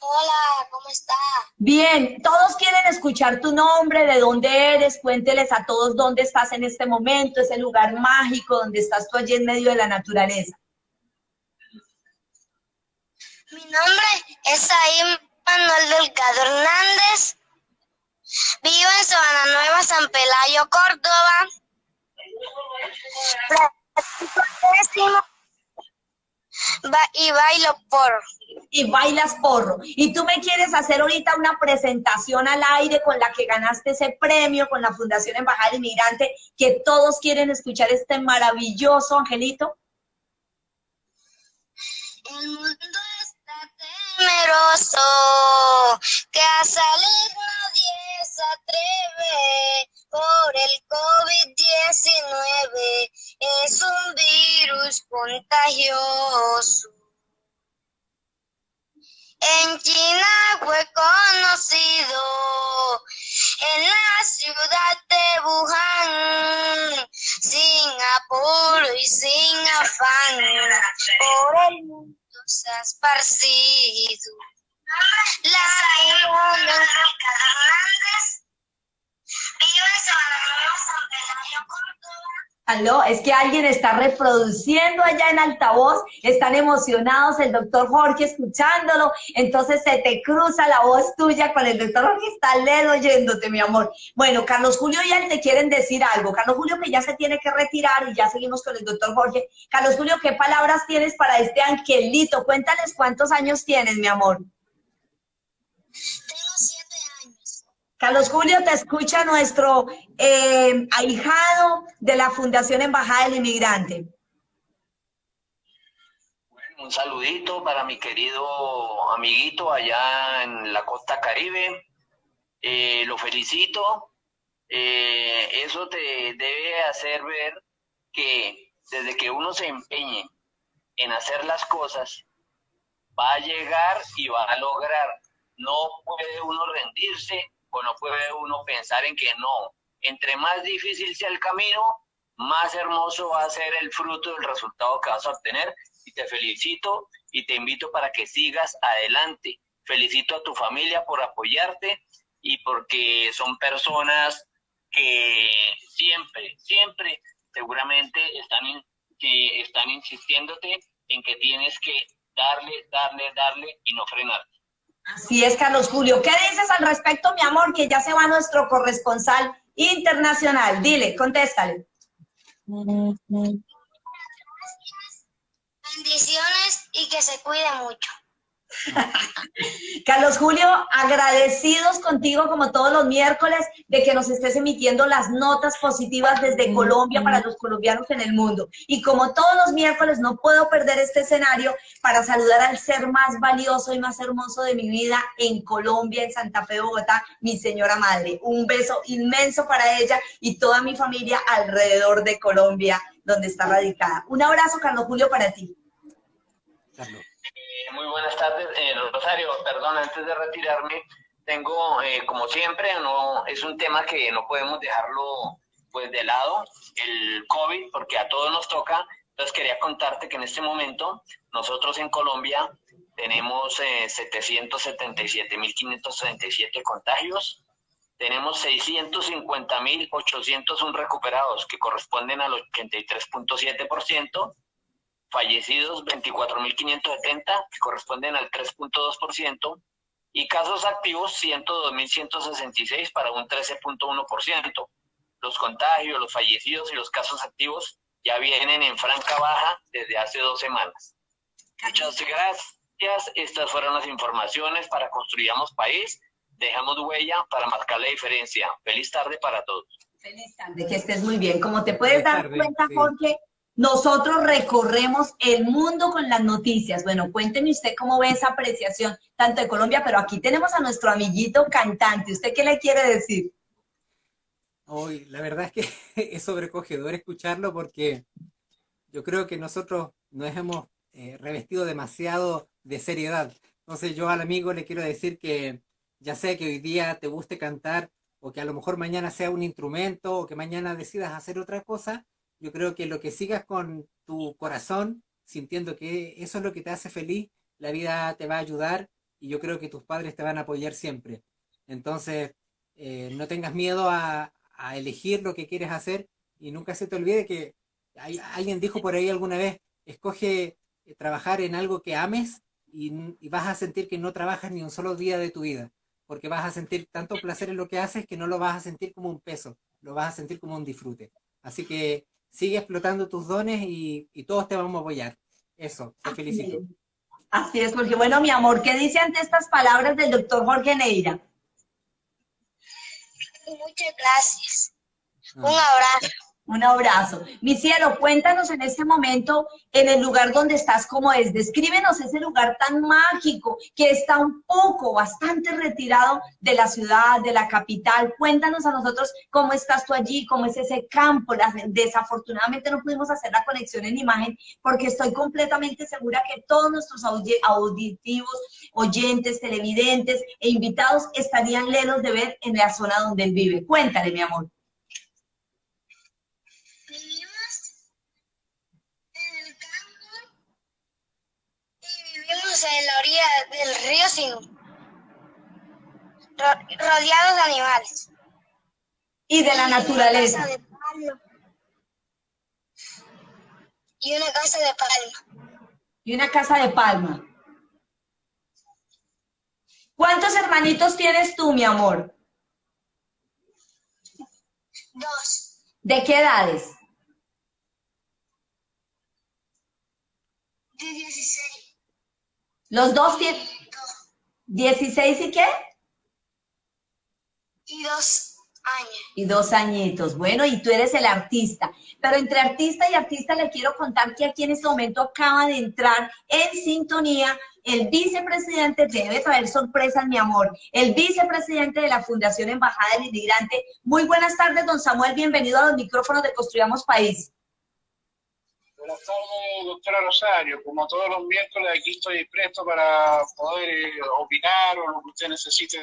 Hola, ¿cómo está? Bien, todos quieren escuchar tu nombre, de dónde eres, cuénteles a todos dónde estás en este momento, ese lugar mágico donde estás tú allí en medio de la naturaleza. Mi nombre es Ahí Manuel Delgado Hernández. Vivo en Sabana Nueva, San Pelayo, Córdoba. y bailo porro. Y bailas porro. Y tú me quieres hacer ahorita una presentación al aire con la que ganaste ese premio con la Fundación Embajada Inmigrante, que todos quieren escuchar este maravilloso angelito. El mundo está temeroso, que a salir nadie se atreve por el COVID-19 es un virus contagioso. En China fue conocido, en la ciudad de Wuhan, sin apuro y sin afán, por el mundo se ha esparcido. La Aló, es que alguien está reproduciendo allá en altavoz, están emocionados, el doctor Jorge escuchándolo, entonces se te cruza la voz tuya con el doctor Jorge, está leer oyéndote, mi amor. Bueno, Carlos Julio y él te quieren decir algo. Carlos Julio que ya se tiene que retirar y ya seguimos con el doctor Jorge. Carlos Julio, ¿qué palabras tienes para este angelito? Cuéntales cuántos años tienes, mi amor. Carlos Julio, te escucha nuestro eh, ahijado de la Fundación Embajada del Inmigrante. Bueno, un saludito para mi querido amiguito allá en la costa caribe. Eh, lo felicito. Eh, eso te debe hacer ver que desde que uno se empeñe en hacer las cosas, va a llegar y va a lograr. No puede uno rendirse no puede uno pensar en que no. Entre más difícil sea el camino, más hermoso va a ser el fruto del resultado que vas a obtener. Y te felicito y te invito para que sigas adelante. Felicito a tu familia por apoyarte y porque son personas que siempre, siempre, seguramente están, que están insistiéndote en que tienes que darle, darle, darle y no frenarte. Así es, Carlos Julio. ¿Qué dices al respecto, mi amor, que ya se va nuestro corresponsal internacional? Dile, contéstale. Bendiciones y que se cuide mucho. Carlos Julio, agradecidos contigo como todos los miércoles de que nos estés emitiendo las notas positivas desde Colombia para los colombianos en el mundo. Y como todos los miércoles no puedo perder este escenario para saludar al ser más valioso y más hermoso de mi vida en Colombia, en Santa Fe, Bogotá, mi señora madre. Un beso inmenso para ella y toda mi familia alrededor de Colombia, donde está radicada. Un abrazo, Carlos Julio, para ti. Carlos muy buenas tardes. Eh, Rosario, perdón, antes de retirarme, tengo, eh, como siempre, no es un tema que no podemos dejarlo pues de lado, el COVID, porque a todos nos toca. Entonces quería contarte que en este momento nosotros en Colombia tenemos eh, 777.537 contagios, tenemos 650.801 recuperados, que corresponden al 83.7%, fallecidos 24.570, que corresponden al 3.2%, y casos activos 102.166 para un 13.1%. Los contagios, los fallecidos y los casos activos ya vienen en franca baja desde hace dos semanas. Muchas gracias. Estas fueron las informaciones para Construyamos País. Dejamos huella para marcar la diferencia. Feliz tarde para todos. Feliz tarde, que estés muy bien. Como te puedes dar cuenta, Jorge, nosotros recorremos el mundo con las noticias. Bueno, cuénteme usted cómo ve esa apreciación tanto de Colombia, pero aquí tenemos a nuestro amiguito cantante. ¿Usted qué le quiere decir? Hoy, la verdad es que es sobrecogedor escucharlo porque yo creo que nosotros nos hemos eh, revestido demasiado de seriedad. Entonces yo al amigo le quiero decir que ya sea que hoy día te guste cantar o que a lo mejor mañana sea un instrumento, o que mañana decidas hacer otra cosa, yo creo que lo que sigas con tu corazón, sintiendo que eso es lo que te hace feliz, la vida te va a ayudar y yo creo que tus padres te van a apoyar siempre. Entonces, eh, no tengas miedo a, elegir lo que quieres hacer y nunca se te olvide que alguien dijo por ahí alguna vez, escoge trabajar en algo que ames y, vas a sentir que no trabajas ni un solo día de tu vida, porque vas a sentir tanto placer en lo que haces que no lo vas a sentir como un peso, lo vas a sentir como un disfrute. Así que sigue explotando tus dones y, todos te vamos a apoyar. Eso, te felicito. Así es, porque bueno, mi amor, ¿qué dice ante estas palabras del doctor Jorge Neira? Muchas gracias. Un ah. abrazo. Un abrazo. Mi cielo, cuéntanos en este momento, en el lugar donde estás, cómo es. Descríbenos ese lugar tan mágico que está un poco, bastante retirado de la ciudad, de la capital. Cuéntanos a nosotros cómo estás tú allí, cómo es ese campo. Desafortunadamente no pudimos hacer la conexión en imagen porque estoy completamente segura que todos nuestros auditivos, oyentes, televidentes e invitados estarían lenos de ver en la zona donde él vive. Cuéntale, mi amor. En la orilla del río sin rodeados de animales. Y de la naturaleza. Y una casa de palma. Y una casa de palma. ¿Cuántos hermanitos tienes tú, mi amor? Dos. ¿De qué edades? De 16. Los dos tienen... ¿16 y qué? Y dos años. Y dos añitos. Bueno, y tú eres el artista. Pero entre artista y artista le quiero contar que aquí en este momento acaba de entrar en sintonía el vicepresidente, debe traer sorpresas, mi amor, el vicepresidente de la Fundación Embajada del Inmigrante. Muy buenas tardes, don Samuel, bienvenido a los micrófonos de Construyamos País. Buenas tardes, doctora Rosario. Como todos los miércoles, aquí estoy presto para poder eh, opinar o lo que usted necesite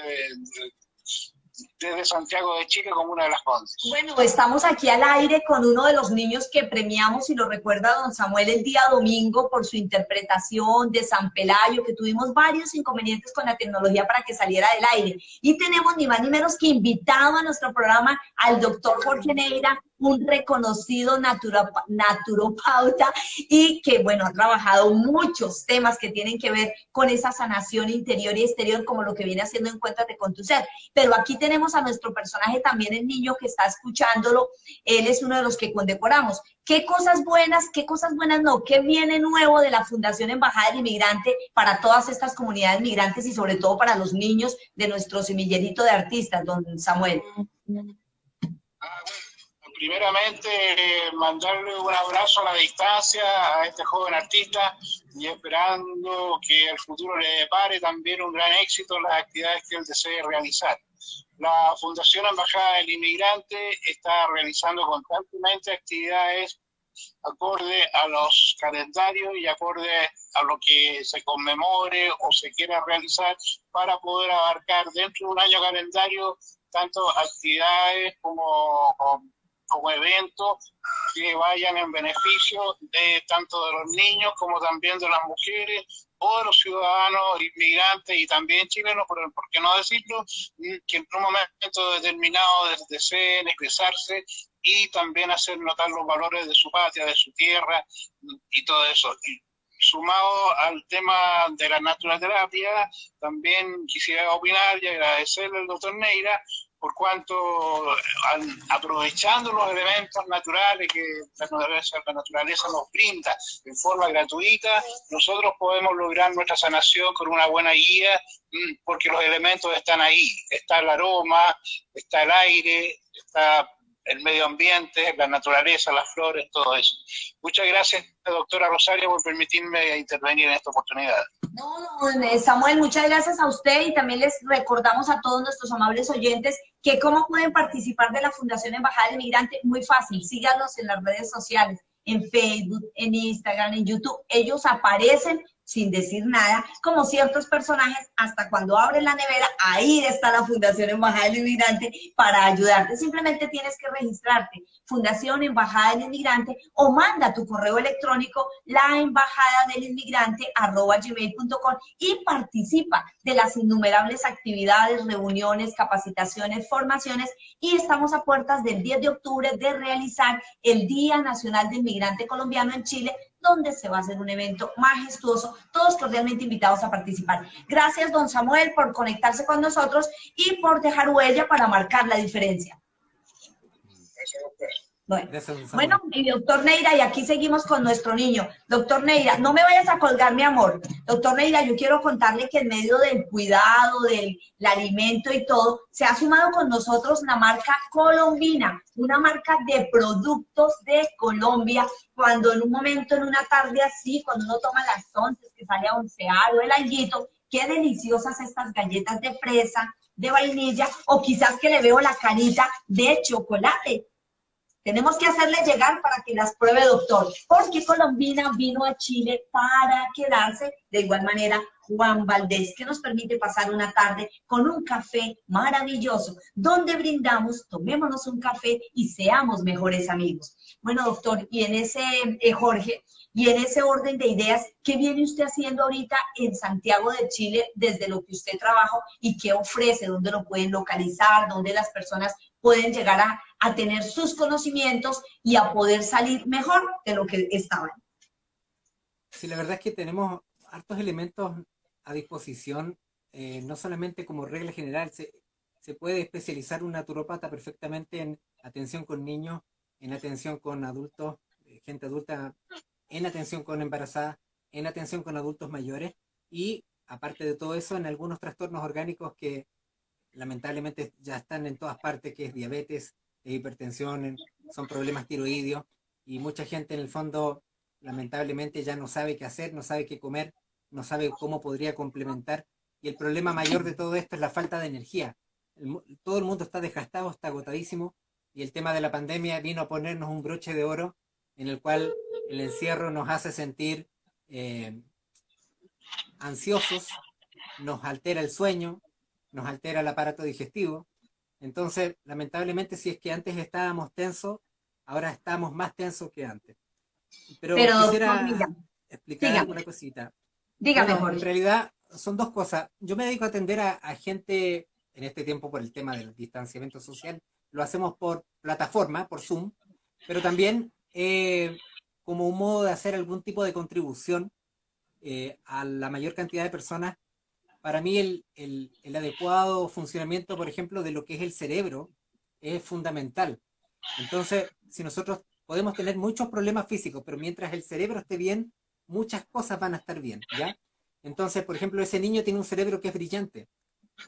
desde Santiago de Chile como una de las cosas. Bueno, estamos aquí al aire con uno de los niños que premiamos, y lo recuerda don Samuel, el día domingo por su interpretación de San Pelayo, que tuvimos varios inconvenientes con la tecnología para que saliera del aire. Y tenemos ni más ni menos que invitado a nuestro programa al doctor Jorge Neira, un reconocido naturopauta y que, bueno, ha trabajado muchos temas que tienen que ver con esa sanación interior y exterior, como lo que viene haciendo Encuéntrate con tu ser. Pero aquí tenemos a nuestro personaje también, el niño que está escuchándolo. Él es uno de los que condecoramos. ¿Qué cosas buenas, qué cosas buenas no? ¿Qué viene nuevo de la Fundación Embajada del Inmigrante para todas estas comunidades migrantes y sobre todo para los niños de nuestro semillerito de artistas, don Samuel? Ah, primeramente mandarle un abrazo a la distancia a este joven artista y esperando que el futuro le depare también un gran éxito en las actividades que él desee realizar. La Fundación Embajada del Inmigrante está realizando constantemente actividades acorde a los calendarios y acorde a lo que se conmemore o se quiera realizar para poder abarcar dentro de un año calendario tanto actividades como como eventos que vayan en beneficio de tanto de los niños como también de las mujeres de los ciudadanos inmigrantes y también chilenos, por, qué no decirlo, que en un momento determinado deseen expresarse y también hacer notar los valores de su patria, de su tierra y todo eso. Sumado al tema de la naturaleza, también quisiera opinar y agradecerle al doctor Neira por cuanto aprovechando los elementos naturales que la naturaleza, nos brinda en forma gratuita, nosotros podemos lograr nuestra sanación con una buena guía, mm, porque los elementos están ahí, está el aroma, está el aire, está el medio ambiente, la naturaleza, las flores, todo eso. Muchas gracias, doctora Rosario, por permitirme intervenir en esta oportunidad. No, no, Samuel, muchas gracias a usted y también les recordamos a todos nuestros amables oyentes que cómo pueden participar de la Fundación Embajada del Migrante. Muy fácil, síganos en las redes sociales, en Facebook, en Instagram, en YouTube. Ellos aparecen sin decir nada, como ciertos personajes, hasta cuando abres la nevera, ahí está la Fundación Embajada del Inmigrante para ayudarte. Simplemente tienes que registrarte, Fundación Embajada del Inmigrante, o manda tu correo electrónico, la embajada del inmigrante, arroba gmail.com, y participa de las innumerables actividades, reuniones, capacitaciones, formaciones, y estamos a puertas del 10 de octubre de realizar el Día Nacional del Inmigrante Colombiano en Chile, donde se va a hacer un evento majestuoso, todos cordialmente invitados a participar. Gracias, don Samuel, por conectarse con nosotros y por dejar huella para marcar la diferencia. Bueno, mi doctor Neira, y aquí seguimos con nuestro niño. Doctor Neira, no me vayas a colgar, mi amor. Doctor Neira, yo quiero contarle que en medio del cuidado, del alimento y todo, se ha sumado con nosotros la marca Colombina, una marca de productos de Colombia. Cuando en un momento, en una tarde así, cuando uno toma las once, que sale a oncear o el alguito, qué deliciosas estas galletas de fresa, de vainilla, o quizás que le veo la carita de chocolate tenemos que hacerle llegar para que las pruebe, doctor, porque Colombina vino a Chile para quedarse. De igual manera, Juan Valdés, que nos permite pasar una tarde con un café maravilloso, donde brindamos, tomémonos un café y seamos mejores amigos. Bueno, doctor, y en ese, eh, Jorge, y en ese orden de ideas, ¿qué viene usted haciendo ahorita en Santiago de Chile desde lo que usted trabaja y qué ofrece? ¿Dónde lo pueden localizar? ¿Dónde las personas pueden llegar a, tener sus conocimientos y a poder salir mejor de lo que estaban. Sí, la verdad es que tenemos hartos elementos a disposición, eh, no solamente como regla general, se, se puede especializar un naturopata perfectamente en atención con niños, en atención con adultos, eh, gente adulta, en atención con embarazadas, en atención con adultos mayores y aparte de todo eso, en algunos trastornos orgánicos que lamentablemente ya están en todas partes, que es diabetes, hipertensión, son problemas tiroideos, y mucha gente en el fondo lamentablemente ya no sabe qué hacer, no sabe qué comer, no sabe cómo podría complementar, y el problema mayor de todo esto es la falta de energía. todo el mundo está desgastado, está agotadísimo, y el tema de la pandemia vino a ponernos un broche de oro en el cual el encierro nos hace sentir eh, ansiosos, nos altera el sueño, nos altera el aparato digestivo. Entonces, lamentablemente, si es que antes estábamos tensos, ahora estamos más tensos que antes. Pero, quisiera explicar una cosita. Dígame, En realidad, son dos cosas. Yo me dedico a atender a, gente, en este tiempo por el tema del distanciamiento social, lo hacemos por plataforma, por Zoom, pero también eh, como un modo de hacer algún tipo de contribución eh, a la mayor cantidad de personas para mí el, adecuado funcionamiento, por ejemplo, de lo que es el cerebro es fundamental. Entonces, si nosotros podemos tener muchos problemas físicos, pero mientras el cerebro esté bien, muchas cosas van a estar bien, ¿ya? Entonces, por ejemplo, ese niño tiene un cerebro que es brillante.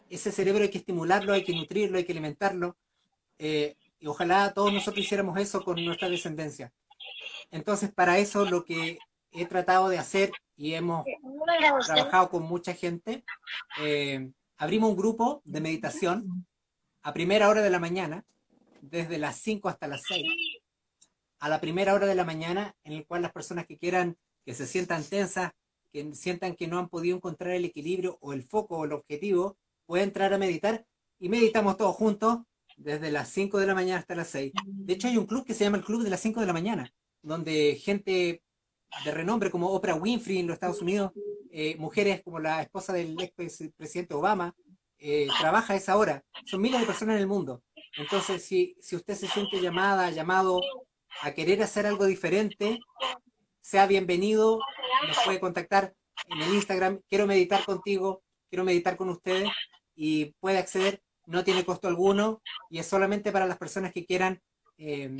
Ese cerebro hay que estimularlo, hay que nutrirlo, hay que alimentarlo. Eh, y ojalá todos nosotros hiciéramos eso con nuestra descendencia. Entonces, para eso lo que he tratado de hacer y hemos trabajado con mucha gente. Eh, abrimos un grupo de meditación a primera hora de la mañana, desde las 5 hasta las 6, a la primera hora de la mañana, en el cual las personas que quieran, que se sientan tensas, que sientan que no han podido encontrar el equilibrio o el foco o el objetivo, pueden entrar a meditar y meditamos todos juntos desde las 5 de la mañana hasta las 6. De hecho, hay un club que se llama el Club de las 5 de la mañana, donde gente de renombre como Oprah Winfrey en los Estados Unidos, eh, mujeres como la esposa del ex presidente Obama, eh, trabaja a esa hora. Son miles de personas en el mundo. Entonces, si, si usted se siente llamada, llamado a querer hacer algo diferente, sea bienvenido, nos puede contactar en el Instagram, quiero meditar contigo, quiero meditar con ustedes y puede acceder, no tiene costo alguno y es solamente para las personas que quieran eh,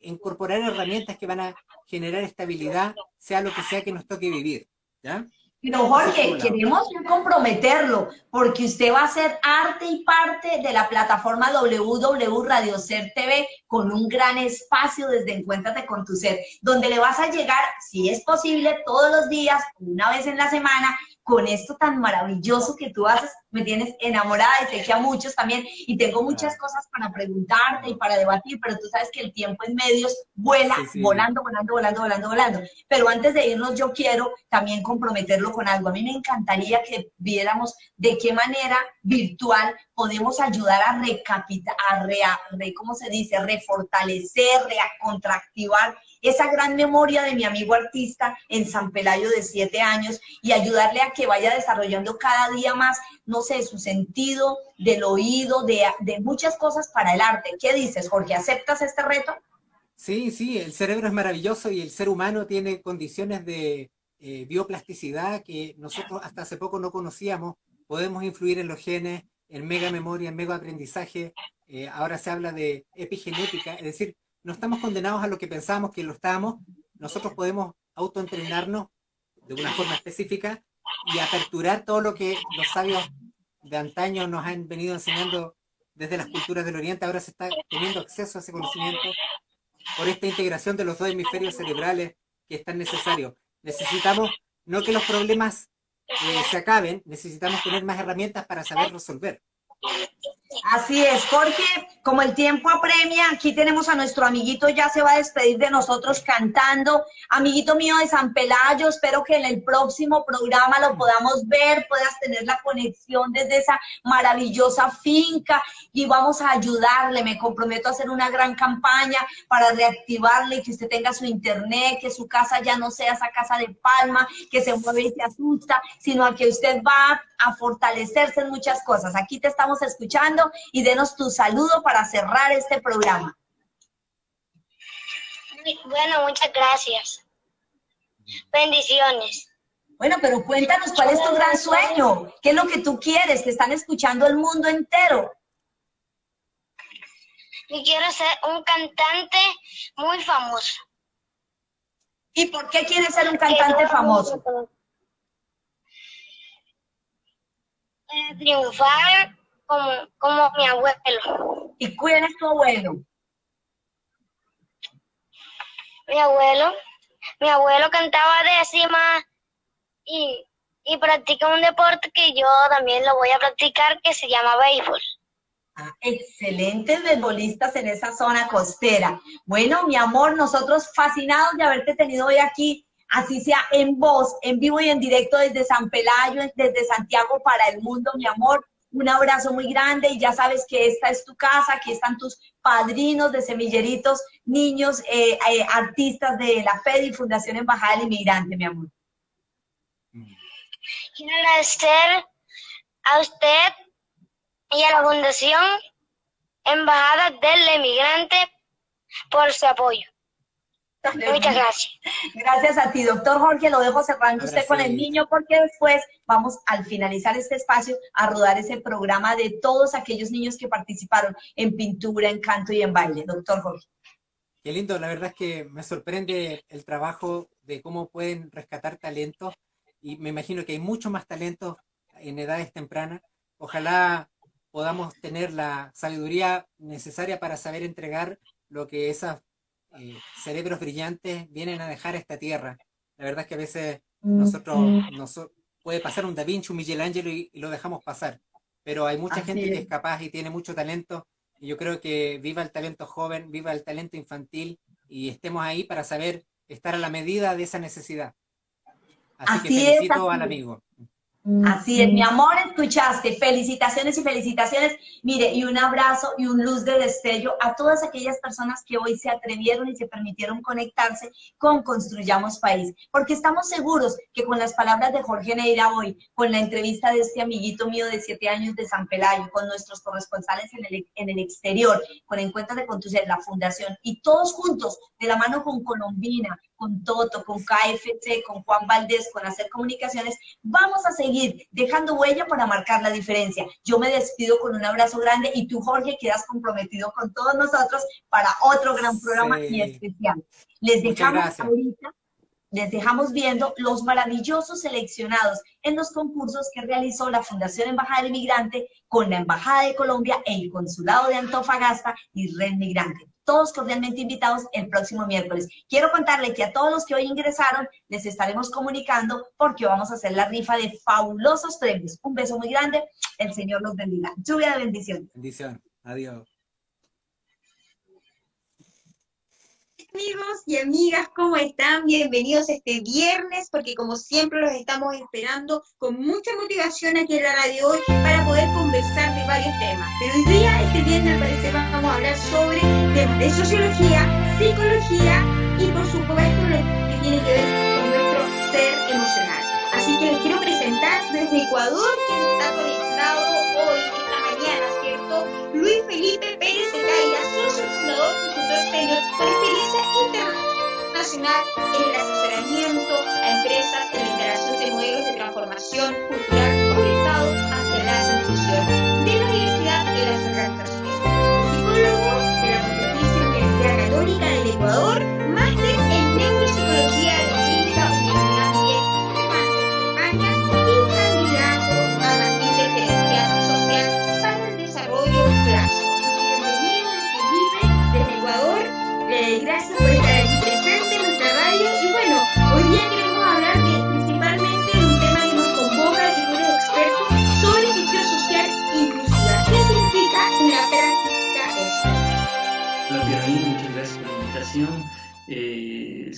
incorporar herramientas que van a generar estabilidad, sea lo que sea que nos toque vivir. ¿ya? Pero Jorge, queremos comprometerlo, porque usted va a ser arte y parte de la plataforma WW Radio Ser TV con un gran espacio desde Encuéntrate con tu ser, donde le vas a llegar, si es posible, todos los días, una vez en la semana, con esto tan maravilloso que tú haces, me tienes enamorada y sé que a muchos también, y tengo muchas cosas para preguntarte y para debatir, pero tú sabes que el tiempo en medios vuela, volando, volando, volando, volando, volando. Pero antes de irnos, yo quiero también comprometerlo con algo. A mí me encantaría que viéramos de qué manera virtual podemos ayudar a recapitar, a, re, re, ¿cómo se dice? Refortalecer, recontractivar esa gran memoria de mi amigo artista en San Pelayo de siete años y ayudarle a que vaya desarrollando cada día más, no sé, su sentido del oído, de, muchas cosas para el arte. ¿Qué dices, Jorge? ¿Aceptas este reto? Sí, sí, el cerebro es maravilloso y el ser humano tiene condiciones de eh, bioplasticidad que nosotros hasta hace poco no conocíamos. Podemos influir en los genes, en mega memoria, en mega aprendizaje. Eh, ahora se habla de epigenética, es decir, no estamos condenados a lo que pensábamos que lo estábamos, nosotros podemos autoentrenarnos de una forma específica y aperturar todo lo que los sabios de antaño nos han venido enseñando desde las culturas del Oriente. Ahora se está teniendo acceso a ese conocimiento por esta integración de los dos hemisferios cerebrales que es tan necesario. Necesitamos no que los problemas se acaben, necesitamos tener más herramientas para saber resolver. Así es, Jorge, como el tiempo apremia, aquí tenemos a nuestro amiguito, ya se va a despedir de nosotros cantando. Amiguito mío de San Pelayo, espero que en el próximo programa lo podamos ver, puedas tener la conexión desde esa maravillosa finca y vamos a ayudarle. Me comprometo a hacer una gran campaña para reactivarle, que usted tenga su internet, que su casa ya no sea esa casa de palma, que se mueve y se asusta, sino a que usted va a fortalecerse en muchas cosas. Aquí te estamos escuchando y denos tu saludo para cerrar este programa. Bueno, muchas gracias. Bendiciones. Bueno, pero cuéntanos cuál es tu gran sueño, qué es lo que tú quieres, te están escuchando el mundo entero. Yo quiero ser un cantante muy famoso. ¿Y por qué quieres ser un cantante famoso? Para triunfar como, como mi abuelo. ¿Y quién es tu abuelo? Mi abuelo. Mi abuelo cantaba décima y, y practica un deporte que yo también lo voy a practicar que se llama béisbol. Ah, excelentes beisbolistas en esa zona costera. Bueno, mi amor, nosotros fascinados de haberte tenido hoy aquí, así sea en voz, en vivo y en directo desde San Pelayo, desde Santiago para el mundo, mi amor un abrazo muy grande y ya sabes que esta es tu casa, aquí están tus padrinos de semilleritos, niños, eh, eh, artistas de la FED y Fundación Embajada del Inmigrante, mi amor. Quiero agradecer a usted y a la Fundación Embajada del Inmigrante por su apoyo. Muchas gracias. Gracias a ti, doctor Jorge. Lo dejo cerrando usted con el niño porque después vamos al finalizar este espacio a rodar ese programa de todos aquellos niños que participaron en pintura, en canto y en baile. Doctor Jorge. Qué lindo, la verdad es que me sorprende el trabajo de cómo pueden rescatar talentos y me imagino que hay mucho más talentos en edades tempranas. Ojalá podamos tener la sabiduría necesaria para saber entregar lo que esas eh, cerebros brillantes vienen a dejar esta tierra. La verdad es que a veces nosotros nos, puede pasar un Da Vinci, un Michelangelo y, lo dejamos pasar. Pero hay mucha gente que es capaz y tiene mucho talento. Y yo creo que viva el talento joven, viva el talento infantil y estemos ahí para saber estar a la medida de esa necesidad. Así, que felicito al amigo. Así es, mi amor, escuchaste. Felicitaciones y felicitaciones. Mire, y un abrazo y un luz de destello a todas aquellas personas que hoy se atrevieron y se permitieron conectarse con Construyamos País. Porque estamos seguros que con las palabras de Jorge Neira hoy, con la entrevista de este amiguito mío de siete años de San Pelayo, con nuestros corresponsales en el, en el exterior, con Encuentros de Contucer, la Fundación, y todos juntos, de la mano con Colombina, con Toto, con KFC, con Juan Valdés, con Hacer Comunicaciones, vamos a seguir dejando huella para marcar la diferencia. Yo me despido con un abrazo grande y tú, Jorge, quedas comprometido con todos nosotros para otro gran programa y especial. Les dejamos ahorita les dejamos viendo los maravillosos seleccionados en los concursos que realizó la Fundación Embajada del Migrante con la Embajada de Colombia, el Consulado de Antofagasta y Red Migrante. Todos cordialmente invitados el próximo miércoles. Quiero contarle que a todos los que hoy ingresaron les estaremos comunicando porque vamos a hacer la rifa de fabulosos premios. Un beso muy grande, el Señor los bendiga. Lluvia de bendiciones. Bendición, adiós. Amigos y amigas, ¿cómo están? Bienvenidos este viernes, porque como siempre los estamos esperando con mucha motivación aquí en la radio hoy para poder conversar de varios temas. Pero hoy día, este viernes, al parecer, vamos a hablar sobre temas de sociología, psicología y, por supuesto, lo que tiene que ver con nuestro ser emocional. Así que les quiero presentar desde Ecuador, quien está conectado hoy, esta mañana, ¿cierto? Luis Felipe Pérez Ecaira, socio fundador, consultor con experiencia internacional en el asesoramiento a empresas en la integración de modelos de transformación cultural orientados hacia la inclusión de la diversidad en las organizaciones. Psicólogo de la Pontificia Universidad Católica del Ecuador,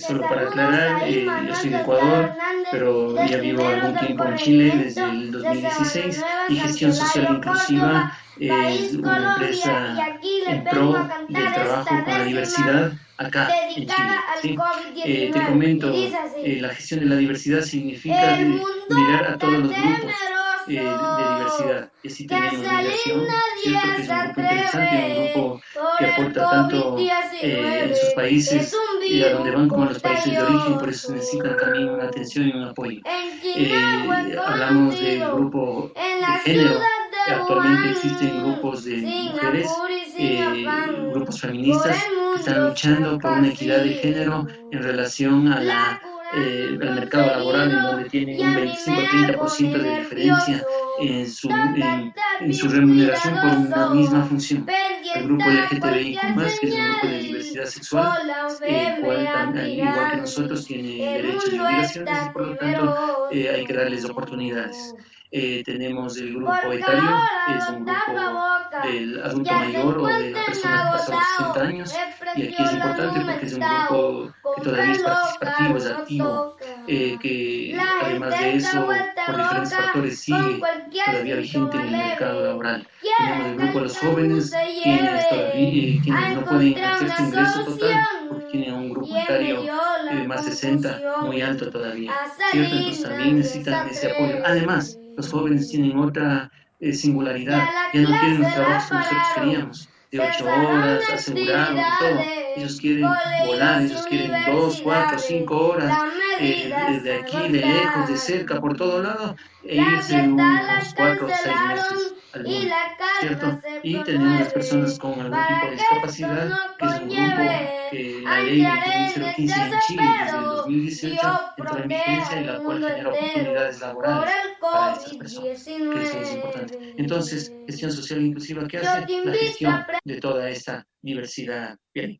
solo para aclarar, eh, yo soy de Ecuador, pero ya vivo algún tiempo en Chile desde el 2016 y Gestión Social Inclusiva es una empresa en pro del trabajo con la diversidad acá en Chile. ¿sí? Eh, te comento, eh, la gestión de la diversidad significa de- mirar a todos los grupos eh, de, de diversidad. Y así tenemos migración, ¿cierto? Que es un grupo interesante, un grupo que aporta tanto eh, en sus países y a donde van como los países de origen, por eso necesitan también una atención y un apoyo. Eh, hablamos del grupo de género, actualmente existen grupos de mujeres, eh, grupos feministas que están luchando por una equidad de género en relación a la, eh, al mercado laboral, en donde tienen un 25-30% de diferencia en su, en, su remuneración por una misma función. El grupo LGTBIQ+, que es un grupo de diversidad sexual, el cual igual que nosotros, tiene derechos y obligaciones y por lo tanto eh, hay que darles oportunidades. Eh, tenemos el grupo etario, que es un grupo del adulto mayor o de la persona que los 60 años, y aquí es importante porque es un grupo que todavía es participativo, es activo, eh, que además de eso, por diferentes factores, sigue todavía vigente en el mercado laboral. Tenemos el grupo de los jóvenes, quienes, todavía, eh, quienes no pueden hacer su ingreso total porque tienen un grupo etario de más de 60, muy alto todavía. ¿cierto? Entonces también necesitan ese apoyo. Además, los jóvenes tienen otra eh, singularidad, ya no quieren los trabajos que nosotros queríamos, de ocho horas, asegurados y todo. Ellos quieren volar, ellos quieren dos, cuatro, cinco horas, eh, desde aquí, de lejos, de cerca, por todo lado, e irse unos cuatro o seis meses al mundo, ¿cierto? Y tenemos las personas con algún tipo de discapacidad, que es un grupo que la ley 21015 en Chile desde el 2018 entró en vigencia y la cual genera oportunidades laborales para estas personas, que eso es importante. Entonces, gestión social inclusiva, ¿qué hace? La gestión de toda esta diversidad. Bien.